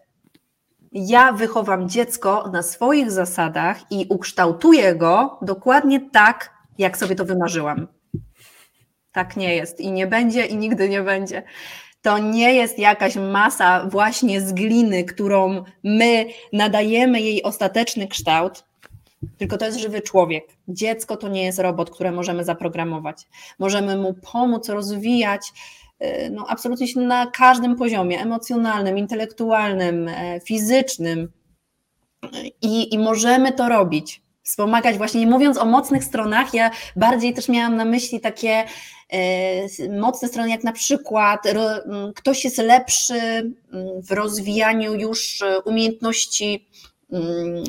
ja wychowam dziecko na swoich zasadach i ukształtuję go dokładnie tak, jak sobie to wymarzyłam. Tak nie jest i nie będzie i nigdy nie będzie. To nie jest jakaś masa właśnie z gliny, którą my nadajemy jej ostateczny kształt, tylko to jest żywy człowiek. Dziecko to nie jest robot, które możemy zaprogramować. Możemy mu pomóc rozwijać no, absolutnie na każdym poziomie emocjonalnym, intelektualnym, e, fizycznym i, i możemy to robić. Wspomagać właśnie, nie mówiąc o mocnych stronach, ja bardziej też miałam na myśli takie e, mocne strony, jak na przykład ktoś jest lepszy w rozwijaniu już umiejętności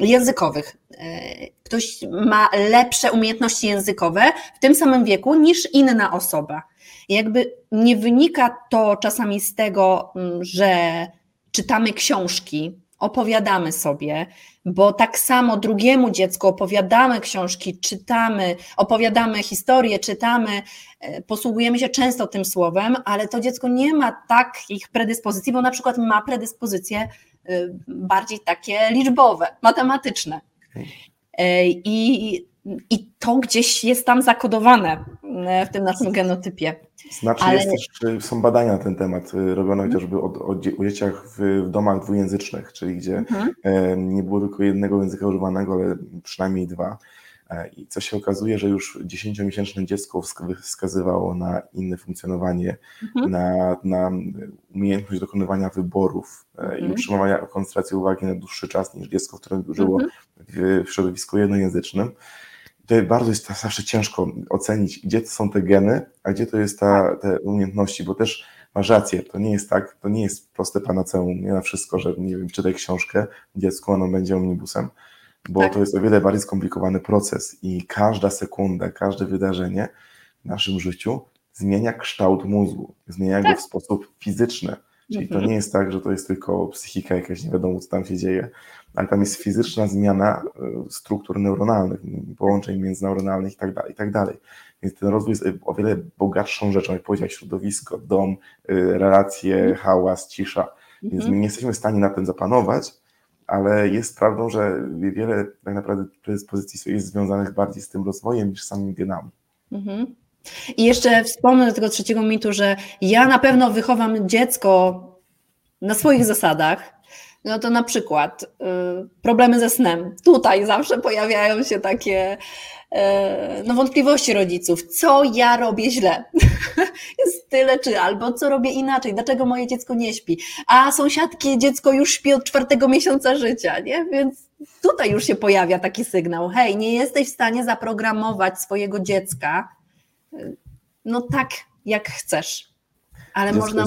językowych. E, ktoś ma lepsze umiejętności językowe w tym samym wieku niż inna osoba. Jakby nie wynika to czasami z tego, mm, że czytamy książki, opowiadamy sobie, bo tak samo drugiemu dziecku opowiadamy książki, czytamy, opowiadamy historię, czytamy, e, posługujemy się często tym słowem, ale to dziecko nie ma takich predyspozycji, bo na przykład ma predyspozycje e, bardziej takie liczbowe, matematyczne. E, I, I to gdzieś jest tam zakodowane w tym naszym genotypie. Znacznie Ale... jest też, są badania na ten temat robione mhm. chociażby o, o, o dzieciach w, w, domach dwujęzycznych, czyli gdzie mhm. nie było tylko jednego języka używanego, ale przynajmniej dwa. E, I co się okazuje, że już dziesięciomiesięczne dziecko wskazywało na inne funkcjonowanie, mhm. na, na umiejętność dokonywania wyborów e, mhm. i utrzymywania koncentracji uwagi na dłuższy czas niż dziecko, które żyło mhm. w, w środowisku jednojęzycznym. To bardzo jest zawsze ciężko ocenić, gdzie to są te geny, a gdzie to jest ta, te umiejętności, bo też masz rację, to nie jest tak, to nie jest proste panaceum, nie na wszystko, że nie wiem, czytaj książkę, dziecko ono będzie omnibusem bo tak. to jest o wiele bardziej skomplikowany proces i każda sekunda, każde wydarzenie w naszym życiu zmienia kształt mózgu, zmienia tak. go w sposób fizyczny. Czyli mhm. to nie jest tak, że to jest tylko psychika jakaś, nie wiadomo co tam się dzieje, ale tam jest fizyczna zmiana e, struktur neuronalnych, połączeń międzyneuronalnych i tak dalej, i tak dalej. Więc ten rozwój jest o wiele bogatszą rzeczą, jak powiedziałeś, środowisko, dom, e, relacje, hałas, cisza. Więc my mhm. nie jesteśmy w stanie na tym zapanować, ale jest prawdą, że wiele tak naprawdę predyspozycji jest związanych bardziej z tym rozwojem niż samymi genami. Mhm. I jeszcze wspomnę do tego trzeciego mitu, że ja na pewno wychowam dziecko na swoich zasadach, no to na przykład y, problemy ze snem. Tutaj zawsze pojawiają się takie y, no, wątpliwości rodziców. Co ja robię źle? Jest tyle czy albo co robię inaczej? Dlaczego moje dziecko nie śpi? A sąsiadkie dziecko już śpi od czwartego miesiąca życia, nie? Więc tutaj już się pojawia taki sygnał. Hej, nie jesteś w stanie zaprogramować swojego dziecka y, no tak, jak chcesz. Ale Dziecko można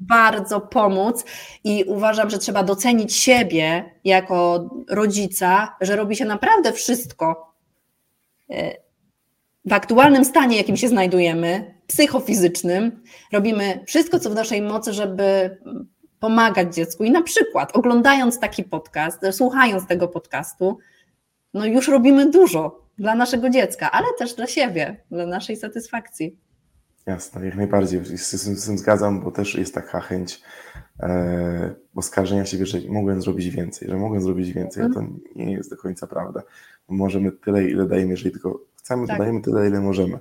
bardzo pomóc i uważam, że trzeba docenić siebie jako rodzica, że robi się naprawdę wszystko e, w aktualnym stanie, jakim się znajdujemy, psychofizycznym, robimy wszystko, co w naszej mocy, żeby pomagać dziecku. I na przykład oglądając taki podcast, słuchając tego podcastu, no już robimy dużo dla naszego dziecka, ale też dla siebie, dla naszej satysfakcji. Jasne, jak najbardziej. Z, tym zgadzam, bo też jest taka chęć e, oskarżenia siebie, że mogłem zrobić więcej, że mogłem zrobić więcej, a to mhm. nie jest do końca prawda. Możemy tyle, ile dajemy, jeżeli tylko chcemy, tak. to dajemy tyle, ile możemy.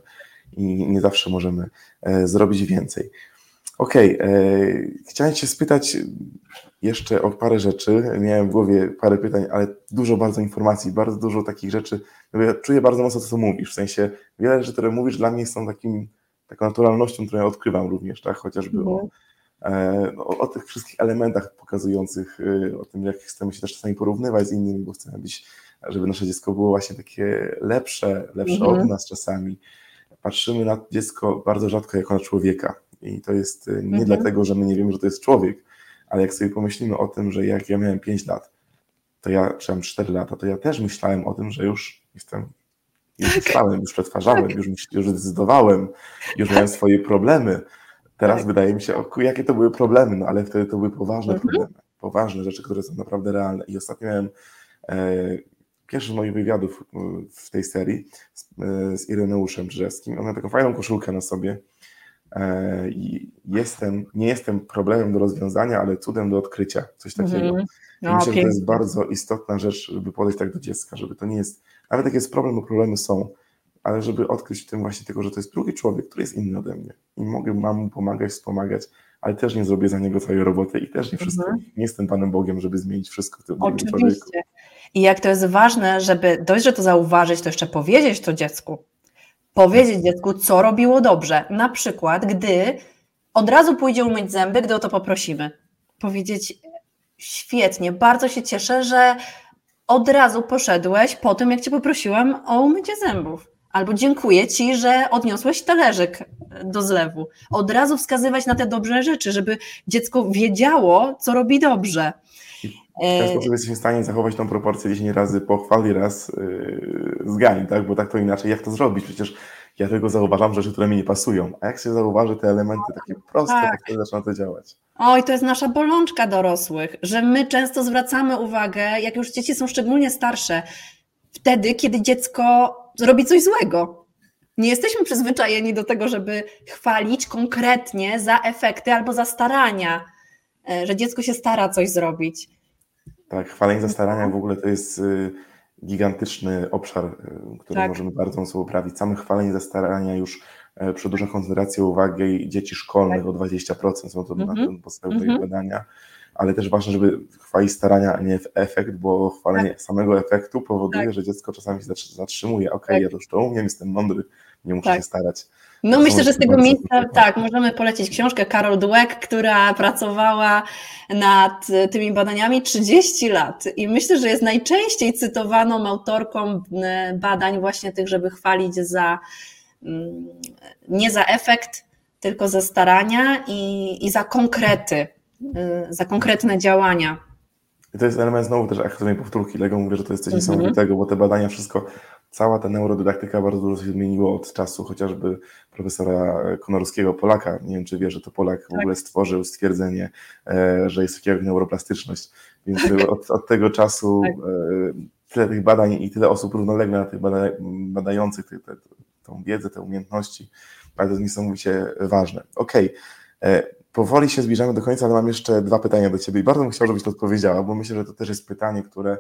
I nie zawsze możemy e, zrobić więcej. Okej, okay, e, chciałem Cię spytać jeszcze o parę rzeczy. Miałem w głowie parę pytań, ale dużo bardzo informacji, bardzo dużo takich rzeczy. Ja czuję bardzo mocno, co mówisz. W sensie wiele rzeczy, które mówisz, dla mnie są takim taką naturalnością, którą ja odkrywam również, tak? chociażby mhm. o, e, no, o tych wszystkich elementach pokazujących y, o tym, jak chcemy się też czasami porównywać z innymi, bo chcemy być, żeby nasze dziecko było właśnie takie lepsze, lepsze mhm. od nas czasami. Patrzymy na dziecko bardzo rzadko jako na człowieka i to jest y, nie mhm. dlatego, że my nie wiemy, że to jest człowiek, ale jak sobie pomyślimy o tym, że jak ja miałem 5 lat, to ja, czy mam 4 lata, to ja też myślałem o tym, że już jestem już myślałem, już przetwarzałem, tak. już, już decydowałem, już miałem swoje problemy. Teraz tak. wydaje mi się, o, jakie to były problemy, no ale wtedy to były poważne mhm. problemy, poważne rzeczy, które są naprawdę realne. I ostatnio miałem e, pierwszy z moich wywiadów e, w tej serii z, e, z Ireneuszem Drzewskim. On ma taką fajną koszulkę na sobie e, i jestem, nie jestem problemem do rozwiązania, ale cudem do odkrycia, coś takiego. Mhm. No, myślę, że to jest bardzo istotna rzecz, żeby podejść tak do dziecka, żeby to nie jest nawet jak jest problem, bo problemy są, ale żeby odkryć w tym właśnie tego, że to jest drugi człowiek, który jest inny ode mnie i mogę mam mu pomagać, wspomagać, ale też nie zrobię za niego całej roboty i też nie wszystko. Mhm. Nie jestem Panem Bogiem, żeby zmienić wszystko w tym Oczywiście. człowieku. I jak to jest ważne, żeby dość, że to zauważyć, to jeszcze powiedzieć to dziecku. Powiedzieć dziecku, co robiło dobrze. Na przykład, gdy od razu pójdzie umyć zęby, gdy o to poprosimy. Powiedzieć, świetnie, bardzo się cieszę, że od razu poszedłeś po tym, jak cię poprosiłam o umycie zębów. Albo dziękuję ci, że odniosłeś talerzyk do zlewu. Od razu wskazywać na te dobre rzeczy, żeby dziecko wiedziało, co robi dobrze. W ten sposób jesteśmy w stanie zachować tą proporcję 10 razy pochwał i raz yy, zgań, tak? Bo tak to inaczej, jak to zrobić? Przecież ja tylko zauważam rzeczy, które mi nie pasują. A jak się zauważy te elementy takie proste, tak. to zaczyna to działać. Oj, to jest nasza bolączka dorosłych, że my często zwracamy uwagę, jak już dzieci są szczególnie starsze, wtedy, kiedy dziecko zrobi coś złego. Nie jesteśmy przyzwyczajeni do tego, żeby chwalić konkretnie za efekty albo za starania, e, że dziecko się stara coś zrobić. Tak, chwalenie za starania w ogóle to jest y, gigantyczny obszar, y, który tak. możemy bardzo mocno poprawić. Same chwalenie za starania już przedłuża koncentrację uwagi dzieci szkolnych o 20%, są to mm -hmm. na podstawie mm -hmm. badania ale też ważne, żeby chwalić starania, a nie efekt, bo chwalenie tak. samego efektu powoduje, tak. że dziecko czasami się zatrzymuje. Okej, okay, tak. ja to już to umiem, jestem mądry, nie muszę tak. się starać. No to myślę, że z tego miejsca tak, możemy polecić książkę Carol Dweck, która pracowała nad tymi badaniami 30 lat i myślę, że jest najczęściej cytowaną autorką e, badań właśnie tych, żeby chwalić za nie za efekt, tylko za starania i, i za konkrety, Y, za konkretne działania. I to jest element znowu też aktywnej powtórki. Lego mówię, że to jest coś mm -hmm. niesamowitego, bo te badania, wszystko, cała ta neurodydaktyka bardzo dużo się zmieniło od czasu chociażby profesora Konorskiego, Polaka. Nie wiem, czy wie, że to Polak tak. w ogóle stworzył stwierdzenie, e, że jest takiego jak neuroplastyczność. Więc od, od tego czasu tak. E, tyle tych badań i tyle osób równolegle na tych bada badających te, te, tą wiedzę, te umiejętności, bardzo niesamowicie ważne. Okej. Okay. E, powoli się zbliżamy do końca, ale mam jeszcze dwa pytania do Ciebie i bardzo bym chciał, żebyś to odpowiedziała, bo myślę, że to też jest pytanie, które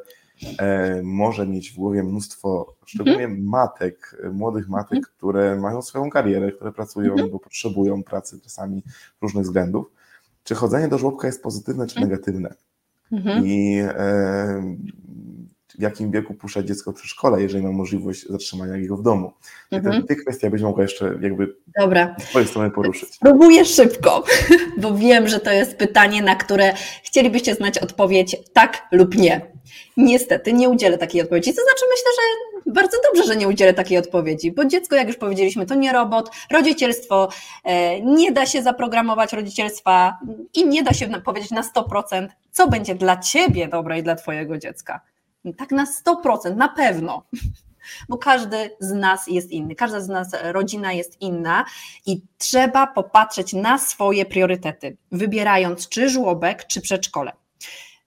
e, może mieć w głowie mnóstwo, szczególnie mhm. matek, młodych matek, mhm. które mają swoją karierę, które pracują, mhm. bo potrzebują pracy czasami z różnych względów. Czy chodzenie do żłobka jest pozytywne czy mhm. negatywne? Mhm. I e, w jakim wieku puszczać dziecko w przedszkole, jeżeli ma możliwość zatrzymania jego w domu. Mhm. Te, te kwestie byś mogła jeszcze jakby Dobra. z twojej strony poruszyć. Spróbuję szybko, bo wiem, że to jest pytanie, na które chcielibyście znać odpowiedź tak lub nie. Niestety nie udzielę takiej odpowiedzi. To znaczy myślę, że bardzo dobrze, że nie udzielę takiej odpowiedzi, bo dziecko, jak już powiedzieliśmy, to nie robot. Rodzicielstwo e, nie da się zaprogramować rodzicielstwa i nie da się powiedzieć na 100%, co będzie dla ciebie dobre i dla twojego dziecka. Tak na 100%, na pewno. Bo każdy z nas jest inny, każda z nas rodzina jest inna i trzeba popatrzeć na swoje priorytety, wybierając czy żłobek, czy przedszkole.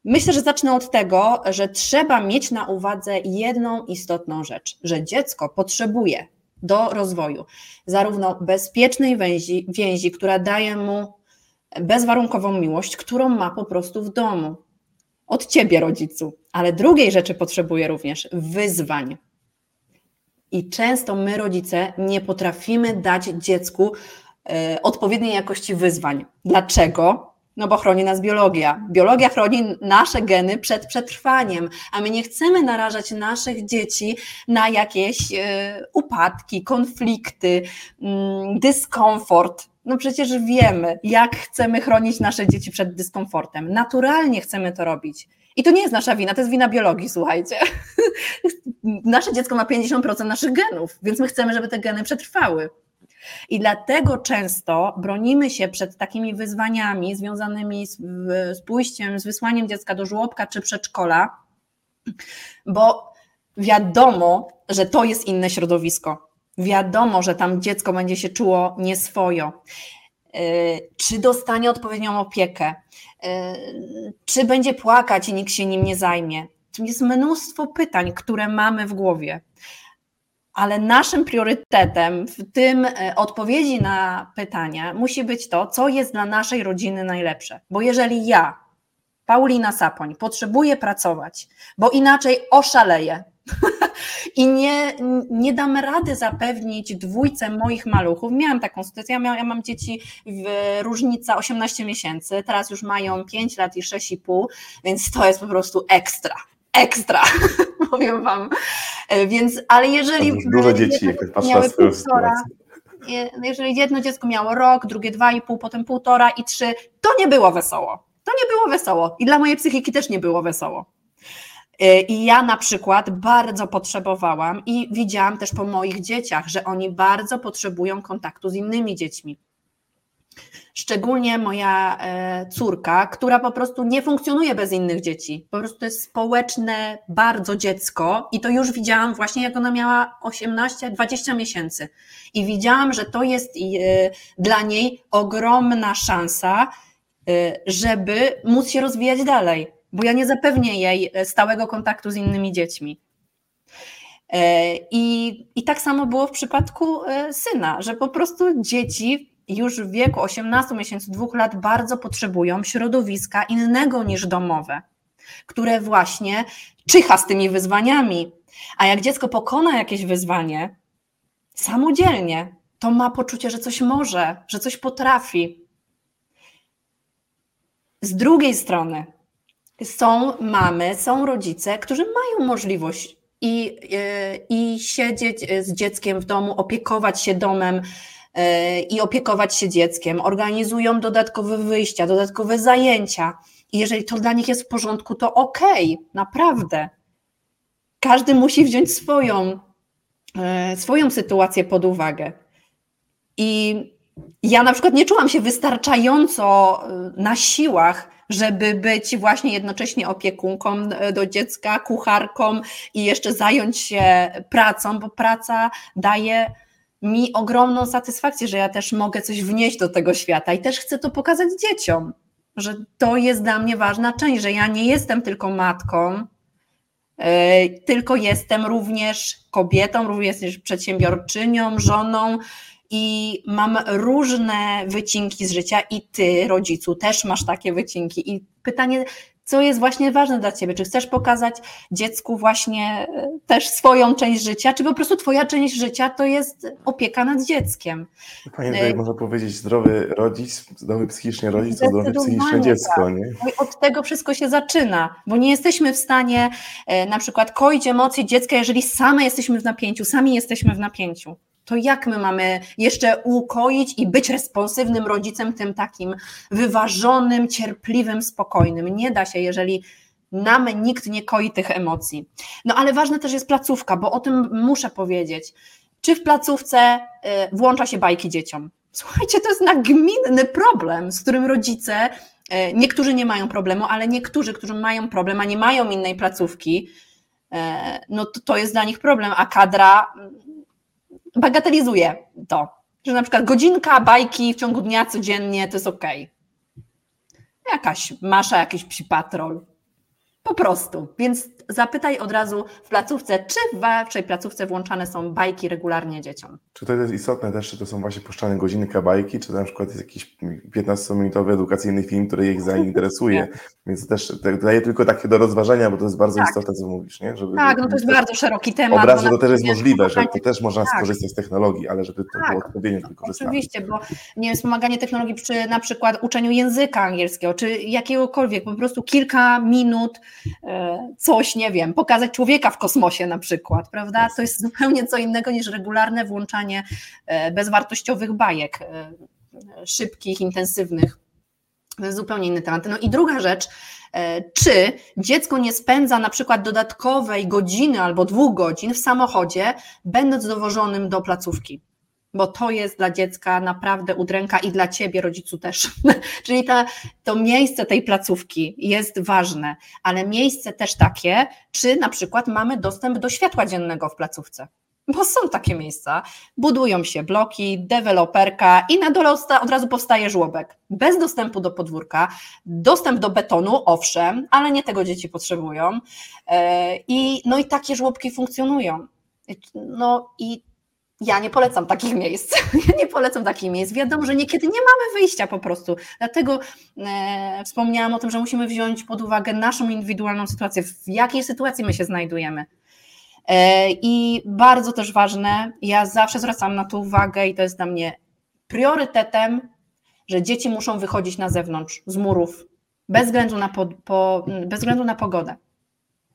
Myślę, że zacznę od tego, że trzeba mieć na uwadze jedną istotną rzecz, że dziecko potrzebuje do rozwoju zarówno bezpiecznej więzi, więzi która daje mu bezwarunkową miłość, którą ma po prostu w domu, od ciebie, rodzicu, ale drugiej rzeczy potrzebuje również wyzwań. I często my, rodzice, nie potrafimy dać dziecku e, odpowiedniej jakości wyzwań. Dlaczego? No bo chroni nas biologia. Biologia chroni nasze geny przed przetrwaniem, a my nie chcemy narażać naszych dzieci na jakieś e, upadki, konflikty, mm, dyskomfort. No przecież wiemy, jak chcemy chronić nasze dzieci przed dyskomfortem. Naturalnie chcemy to robić. I to nie jest nasza wina, to jest wina biologii, słuchajcie. Nasze dziecko ma 50% naszych genów, więc my chcemy, żeby te geny przetrwały. I dlatego często bronimy się przed takimi wyzwaniami związanymi z, z pójściem, z wysłaniem dziecka do żłobka czy przedszkola, bo wiadomo, że to jest inne środowisko wiadomo, że tam dziecko będzie się czuło nieswojo. E, czy dostanie odpowiednią opiekę? E, czy będzie płakać i nikt się nim nie zajmie? Jest mnóstwo pytań, które mamy w głowie. Ale naszym priorytetem w tym e, odpowiedzi na pytania musi być to, co jest dla naszej rodziny najlepsze. Bo jeżeli ja, Paulina Sapoń, potrzebuję pracować, bo inaczej oszaleję, I nie, nie dam rady zapewnić dwójce moich maluchów. Miałam taką sytuację, ja, miałam, ja mam dzieci w różnica 18 miesięcy, teraz już mają 5 lat i 6,5, więc to jest po prostu ekstra. Ekstra, powiem Wam. E, więc, ale jeżeli. Dużo dzieci, jak patrzę na swoją jeżeli jedno dziecko miało rok, drugie dwa i pół, potem półtora i trzy, to nie było wesoło. To nie było wesoło. I dla mojej psychiki też nie było wesoło. Y, I ja na przykład bardzo potrzebowałam i widziałam też po moich dzieciach, że oni bardzo potrzebują kontaktu z innymi dziećmi. Szczególnie moja e, córka, która po prostu nie funkcjonuje bez innych dzieci. Po prostu to jest społeczne bardzo dziecko i to już widziałam właśnie jak ona miała 18-20 miesięcy. I widziałam, że to jest e, dla niej ogromna szansa, e, żeby móc się rozwijać dalej bo ja nie zapewnię jej e, stałego kontaktu z innymi dziećmi. E, I, I tak samo było w przypadku e, syna, że po prostu dzieci już w wieku 18 miesięcy, dwóch lat bardzo potrzebują środowiska innego niż domowe, które właśnie czyha z tymi wyzwaniami. A jak dziecko pokona jakieś wyzwanie samodzielnie, to ma poczucie, że coś może, że coś potrafi. Z drugiej strony są mamy, są rodzice, którzy mają możliwość i, e, i siedzieć z dzieckiem w domu, opiekować się domem e, i opiekować się dzieckiem, organizują dodatkowe wyjścia, dodatkowe zajęcia. I jeżeli to dla nich jest w porządku, to okej, okay, naprawdę. Każdy musi wziąć swoją, e, swoją sytuację pod uwagę. I ja na przykład nie czułam się wystarczająco na siłach, żeby być właśnie jednocześnie opiekunką e, do dziecka, kucharką i jeszcze zająć się pracą, bo praca daje mi ogromną satysfakcję, że ja też mogę coś wnieść do tego świata. I też chcę to pokazać dzieciom, że to jest dla mnie ważna część, że ja nie jestem tylko matką, e, tylko jestem również kobietą, również przedsiębiorczynią, żoną, i mam różne wycinki z życia i ty, rodzicu, też masz takie wycinki. I pytanie, co jest właśnie ważne dla ciebie? Czy chcesz pokazać dziecku właśnie e, też swoją część życia, czy po prostu twoja część życia to jest opieka nad dzieckiem? Panie, tutaj można powiedzieć zdrowy rodzic, zdrowy psychicznie rodzic, to zdrowe psychicznie dziecko, tak. nie? No i od tego wszystko się zaczyna, bo nie jesteśmy w stanie e, na przykład koić emocji dziecka, jeżeli same jesteśmy w napięciu, sami jesteśmy w napięciu to jak my mamy jeszcze ukoić i być responsywnym rodzicem, tym takim wyważonym, cierpliwym, spokojnym? Nie da się, jeżeli nam nikt nie koi tych emocji. No ale ważna też jest placówka, bo o tym muszę powiedzieć. Czy w placówce y, włącza się bajki dzieciom? Słuchajcie, to jest nagminny problem, z którym rodzice, y, niektórzy nie mają problemu, ale niektórzy, którzy mają problem, a nie mają innej placówki, y, no to, to jest dla nich problem, a kadra bagatelizuje to, że na przykład godzinka bajki w ciągu dnia codziennie to jest ok. Jakaś masza, jakiś psi patrol. Po prostu. Więc zapytaj od razu w placówce, czy w waszej placówce włączane są bajki regularnie dzieciom. Czy to jest istotne też, czy to są właśnie puszczane godzinka bajki, czy na przykład jest jakiś 15-minutowy edukacyjny film, który ich zainteresuje. Więc też daję tylko takie do rozważenia, bo to jest bardzo tak. istotne, co mówisz, nie? Żeby, tak, no to jest bardzo szeroki temat. Że to też jest możliwe, że to też można tak. skorzystać z technologii, ale żeby to tak. było odpowiednio wykorzystane. Oczywiście, bo nie wiem, wspomaganie technologii przy na przykład uczeniu języka angielskiego, czy jakiegokolwiek, po prostu kilka minut, e, coś, nie wiem, pokazać człowieka w kosmosie na przykład, prawda? To jest zupełnie co innego niż regularne włączanie e, bezwartościowych bajek, e, szybkich, intensywnych. To jest zupełnie inny temat. No i druga rzecz, e, czy dziecko nie spędza na przykład dodatkowej godziny albo dwóch godzin w samochodzie, będąc dowożonym do placówki? Bo to jest dla dziecka naprawdę udręka i dla ciebie, rodzicu też. Czyli ta, to miejsce tej placówki jest ważne, ale miejsce też takie, czy na przykład mamy dostęp do światła dziennego w placówce. Bo są takie miejsca, budują się bloki, deweloperka i na dole od razu powstaje żłobek. Bez dostępu do podwórka, dostęp do betonu, owszem, ale nie tego dzieci potrzebują. E, I, no i takie żłobki funkcjonują. No i ja nie polecam takich miejsc. Ja nie polecam takich miejsc. Wiadomo, że niekiedy nie mamy wyjścia po prostu. Dlatego e, wspomniałam o tym, że musimy wziąć pod uwagę naszą indywidualną sytuację, w jakiej sytuacji my się znajdujemy. E, I bardzo też ważne, ja zawsze zwracam na to uwagę i to jest dla mnie priorytetem, że dzieci muszą wychodzić na zewnątrz, z murów, bez względu na, po, po, bez względu na pogodę.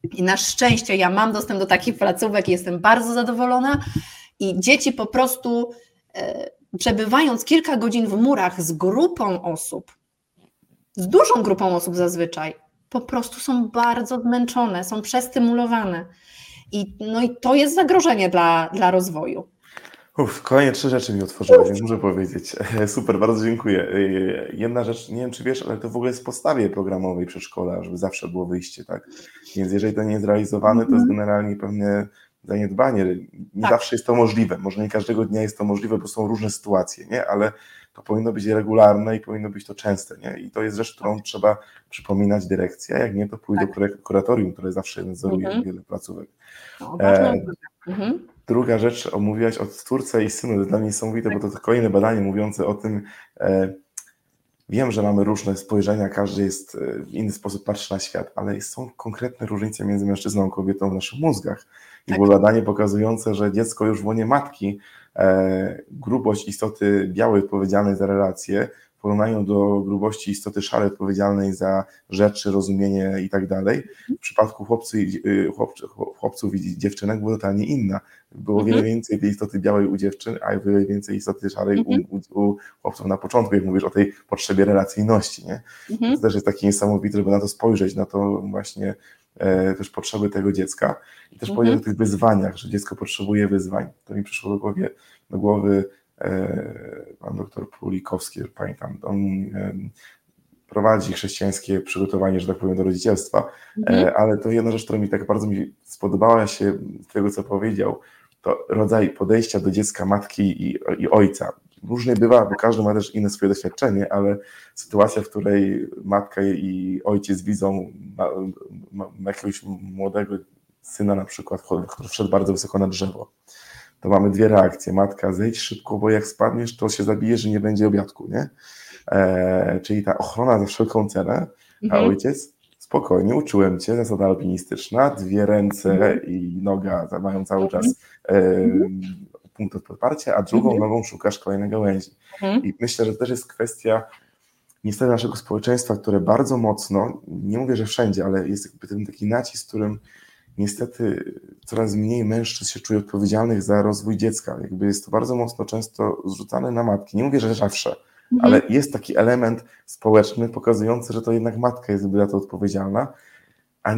I na szczęście ja mam dostęp do takich placówek i jestem bardzo zadowolona, i dzieci po prostu e, przebywając kilka godzin w murach z grupą osób, z dużą grupą osób zazwyczaj, po prostu są bardzo zmęczone, są przestymulowane. I, no i to jest zagrożenie dla, dla rozwoju. Uf, kolejne trzy rzeczy mi otworzyłeś, więc muszę powiedzieć. Super, bardzo dziękuję. E, jedna rzecz, nie wiem czy wiesz, ale to w ogóle jest w podstawie programowej przedszkola, żeby zawsze było wyjście, tak? Więc jeżeli to nie jest realizowane, to jest mhm. generalnie pewnie zaniedbanie. Nie tak. zawsze jest to możliwe. Może nie każdego dnia jest to możliwe, bo są różne sytuacje, nie? ale to powinno być regularne i powinno być to częste. Nie? I to jest rzecz, którą trzeba przypominać dyrekcji, a jak nie, to pójdę tak. do kuratorium, które zawsze nadzoruje mhm. wiele placówek. No, e, mhm. Druga rzecz, omówiłaś o córce i synu, to dla mnie niesamowite, bo to, to kolejne badanie mówiące o tym, e, Wiem, że mamy różne spojrzenia, każdy jest e, w inny sposób patrzy na świat, ale są konkretne różnice między mężczyzną a kobietą w naszych mózgach. I tak. było badanie pokazujące, że dziecko już w łonie matki, e, grubość istoty białej odpowiedzialnej za relacje porównaniu do grubości istoty szarej odpowiedzialnej za rzeczy, rozumienie i tak dalej, w przypadku chłopców i, y, chłopców i dziewczynek było totalnie inna. Było wiele mhm. więcej tej istoty białej u dziewczyn, a wiele więcej istoty szarej u, mhm. u, u chłopców na początku, jak mówisz o tej potrzebie relacyjności. Nie? Mhm. To też jest takie niesamowite, żeby na to spojrzeć, na to właśnie e, też potrzeby tego dziecka i też powiedzieć o tych wyzwaniach, że dziecko potrzebuje wyzwań. To mi przyszło do głowy, do głowy E, pan doktor Pulikowski, pamiętam, on e, prowadzi chrześcijańskie przygotowanie, że tak powiem, do rodzicielstwa, e, mhm. ale to jedna rzecz, która mi tak bardzo mi spodobała się z tego, co powiedział, to rodzaj podejścia do dziecka matki i, i ojca. Różnie bywa, bo każdy ma też inne swoje doświadczenie, ale sytuacja, w której matka i ojciec widzą ma, ma, ma jakiegoś młodego syna na przykład, który wszedł bardzo wysoko na drzewo to mamy dwie reakcje. Matka, zejdź szybko, bo jak spadniesz, to się zabije, że nie będzie obiadku, nie? E, czyli ta ochrona za wszelką cenę, mhm. a ojciec, spokojnie, uczyłem cię, zasada alpinistyczna, dwie ręce mhm. i noga mają cały mhm. czas e, punkt podparcia, a drugą mhm. nogą szukasz kolejnej gałęzi. Mhm. I myślę, że to też jest kwestia niestety naszego społeczeństwa, które bardzo mocno, nie mówię, że wszędzie, ale jest jakby ten taki nacisk, którym niestety coraz mniej mężczyzn się czuje odpowiedzialnych za rozwój dziecka. Jakby jest to bardzo mocno często zrzucane na matki. Nie mówię, że zawsze, mhm. ale jest taki element społeczny pokazujący, że to jednak matka jest za to odpowiedzialna. A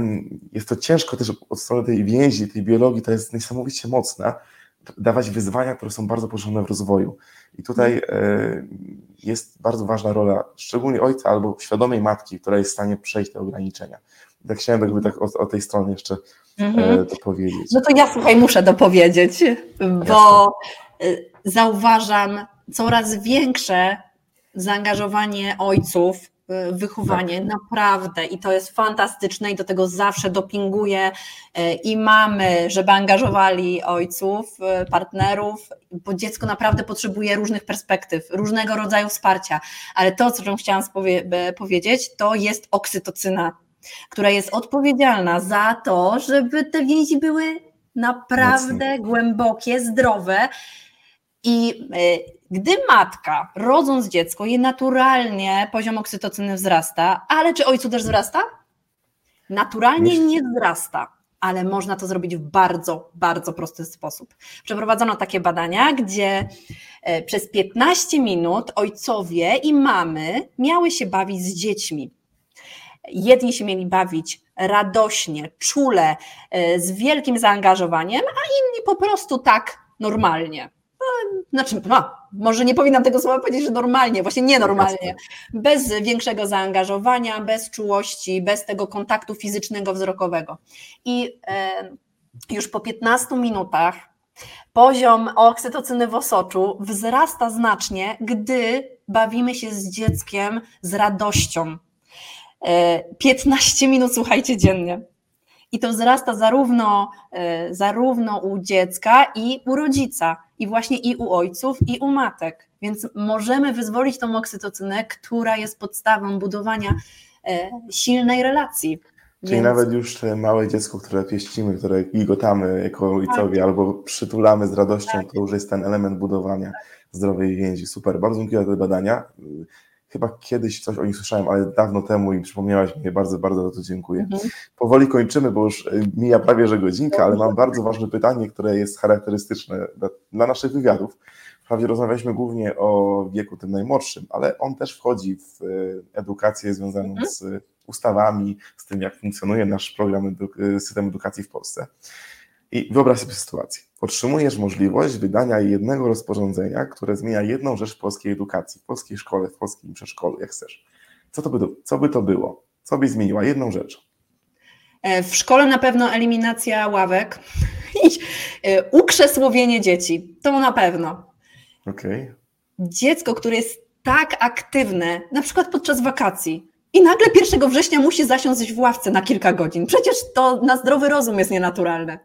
jest to ciężko też od strony tej więzi, tej biologii, to jest niesamowicie mocna, dawać wyzwania, które są bardzo potrzebne w rozwoju. I tutaj mhm. e, jest bardzo ważna rola, szczególnie ojca albo świadomej matki, która jest w stanie przejść te ograniczenia. Tak chciałem jakby tak o, o tej stronie jeszcze mhm. to powiedzieć. No to ja słuchaj, muszę dopowiedzieć, bo Jasne. Y, zauważam coraz większe zaangażowanie ojców wychowanie, tak. naprawdę i to jest fantastyczne i do tego zawsze dopinguję y, i mamy, żeby angażowali ojców, y, partnerów, bo dziecko naprawdę potrzebuje różnych perspektyw, różnego rodzaju wsparcia, ale to, co chciałam powiedzieć, to jest oksytocyna która jest odpowiedzialna za to, żeby te więzi były naprawdę Mocno. głębokie, zdrowe. I gdy matka, rodząc dziecko, jej naturalnie poziom oksytocyny wzrasta, ale czy ojcu też wzrasta? Naturalnie nie wzrasta, ale można to zrobić w bardzo, bardzo prosty sposób. Przeprowadzono takie badania, gdzie e, przez 15 minut ojcowie i mamy miały się bawić z dziećmi. Jedni się mieli bawić radośnie, czule, e, z wielkim zaangażowaniem, a inni po prostu tak normalnie. Znaczy, no, może nie powinnam tego słowa powiedzieć, że normalnie, właśnie nienormalnie, bez większego zaangażowania, bez czułości, bez tego kontaktu fizycznego, wzrokowego. I e, już po 15 minutach poziom oksytocyny w osoczu wzrasta znacznie, gdy bawimy się z dzieckiem z radością, 15 e, minut słuchajcie dziennie. I to wzrasta zarówno, e, zarówno u dziecka i u rodzica, i właśnie i u ojców, i u matek. Więc możemy wyzwolić tą oksytocynę, która jest podstawą budowania e, silnej relacji. Czyli Więc... nawet już małe dziecko, które pieścimy, które gigotamy jako ojcowie tak. albo przytulamy z radością, tak. to już jest ten element budowania zdrowej więzi. Super, bardzo dziękuję za te badania. Chyba kiedyś coś o nich słyszałem, ale dawno temu i przypomniałaś mi, bardzo, bardzo za to dziękuję. Mhm. Powoli kończymy, bo już y, mija prawie że godzinka, ale mam bardzo ważne pytanie, które jest charakterystyczne dla, dla naszych wywiadów. Wprawdzie rozmawialiśmy głównie o wieku tym najmłodszym, ale on też wchodzi w y, edukację związaną mhm. z ustawami, z tym, jak funkcjonuje nasz program, y, system edukacji w Polsce. I wyobraź sobie sytuację. Otrzymujesz możliwość wydania jednego rozporządzenia, które zmienia jedną rzecz w polskiej edukacji, w polskiej szkole, w polskim przedszkolu, jak chcesz. Co, to by, co by to było? Co by zmieniła? Jedną rzecz. E, w szkole na pewno eliminacja ławek i e, ukrzesłowienie dzieci. To na pewno. Okay. Dziecko, które jest tak aktywne, na przykład podczas wakacji, i nagle 1 września musi zasiąść w ławce na kilka godzin. Przecież to na zdrowy rozum jest nienaturalne.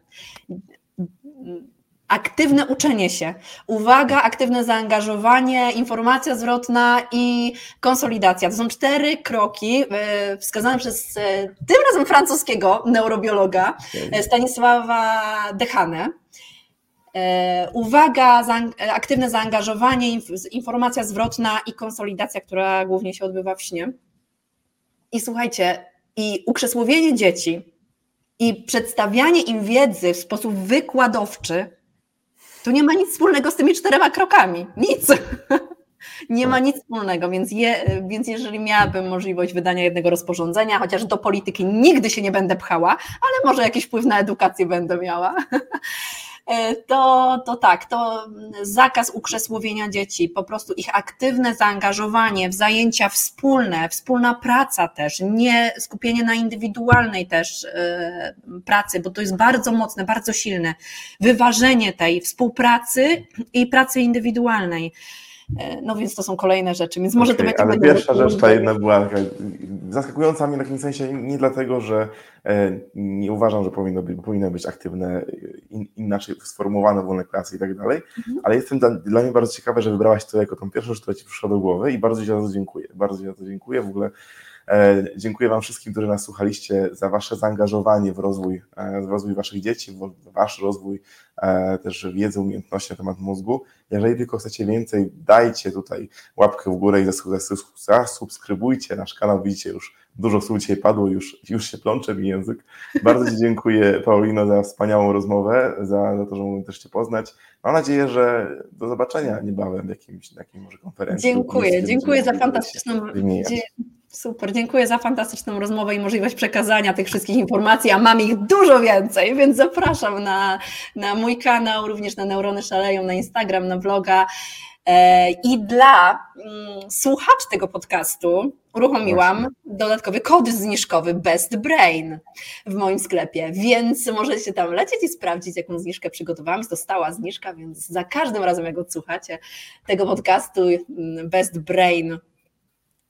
Aktywne uczenie się. Uwaga, aktywne zaangażowanie, informacja zwrotna i konsolidacja. To są cztery kroki e, wskazane przez e, tym razem francuskiego neurobiologa Stanisława Dechane. Uwaga, aktywne zaangażowanie, informacja zwrotna i konsolidacja, która głównie się odbywa w śnie. I słuchajcie, i ukrzesłowienie dzieci i przedstawianie im wiedzy w sposób wykładowczy, to nie ma nic wspólnego z tymi czterema krokami. Nic. Nie ma nic wspólnego, więc, je, więc jeżeli miałabym możliwość wydania jednego rozporządzenia, chociaż do polityki nigdy się nie będę pchała, ale może jakiś wpływ na edukację będę miała, to, to tak, to zakaz ukrzesłowienia dzieci, po prostu ich aktywne zaangażowanie w zajęcia wspólne, wspólna praca też, nie skupienie na indywidualnej też e, pracy, bo to jest bardzo mocne, bardzo silne, wyważenie tej współpracy i pracy indywidualnej. E, no więc to są kolejne rzeczy, więc może okay, to będzie... Ale pierwsza rzecz, ta jedna była zaskakująca mnie w takim sensie nie dlatego, że e, nie uważam, że powinno być, powinny być aktywne, in, inaczej sformułowane wolne klasy i tak dalej, mhm. ale jestem dla, dla, mnie bardzo ciekawe, że wybrałaś to jako tą pierwszą rzecz, która Ci przyszła do głowy i bardzo Ci za to dziękuję, bardzo Ci za to dziękuję, w ogóle E, dziękuję Wam wszystkim, którzy nas słuchaliście, za Wasze zaangażowanie w rozwój, e, w rozwój Waszych dzieci, w Wasz rozwój e, też wiedzy, umiejętności na temat mózgu. Jeżeli tylko chcecie więcej, dajcie tutaj łapkę w górę i zasubskrybujcie nasz kanał. Widzicie już dużo słów dzisiaj padło, już, już się plącze mi język. Bardzo Ci dziękuję, Paulino, za wspaniałą rozmowę, za, za to, że mogłem też Cię poznać. Mam nadzieję, że do zobaczenia niebawem w jakimś, takiej może konferencji. Dziękuję, dziękuję za fantastyczną. Super, dziękuję za fantastyczną rozmowę i możliwość przekazania tych wszystkich informacji, a mam ich dużo więcej, więc zapraszam na, na mój kanał, również na Neurony Szaleją, na Instagram, na vloga. E, I dla mm, słuchaczy tego podcastu uruchomiłam dodatkowy kod zniżkowy Best Brain w moim sklepie, więc możecie tam lecieć i sprawdzić, jaką zniżkę przygotowałam. Jest to stała zniżka, więc za każdym razem, jak odsłuchacie tego podcastu mm, Best Brain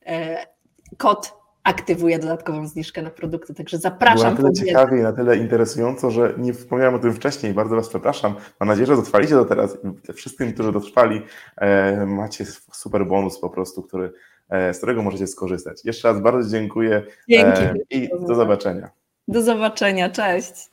e, kod aktywuje dodatkową zniżkę na produkty, także zapraszam. Było na tyle ciekawie i na tyle interesująco, że nie wspomniałem o tym wcześniej. Bardzo Was przepraszam. Mam nadzieję, że dotrwaliście do teraz. Wszystkim, którzy dotrwali, e, macie super bonus po prostu, który, e, z którego możecie skorzystać. Jeszcze raz bardzo dziękuję Dzięki. E, i do zobaczenia. Do zobaczenia, cześć.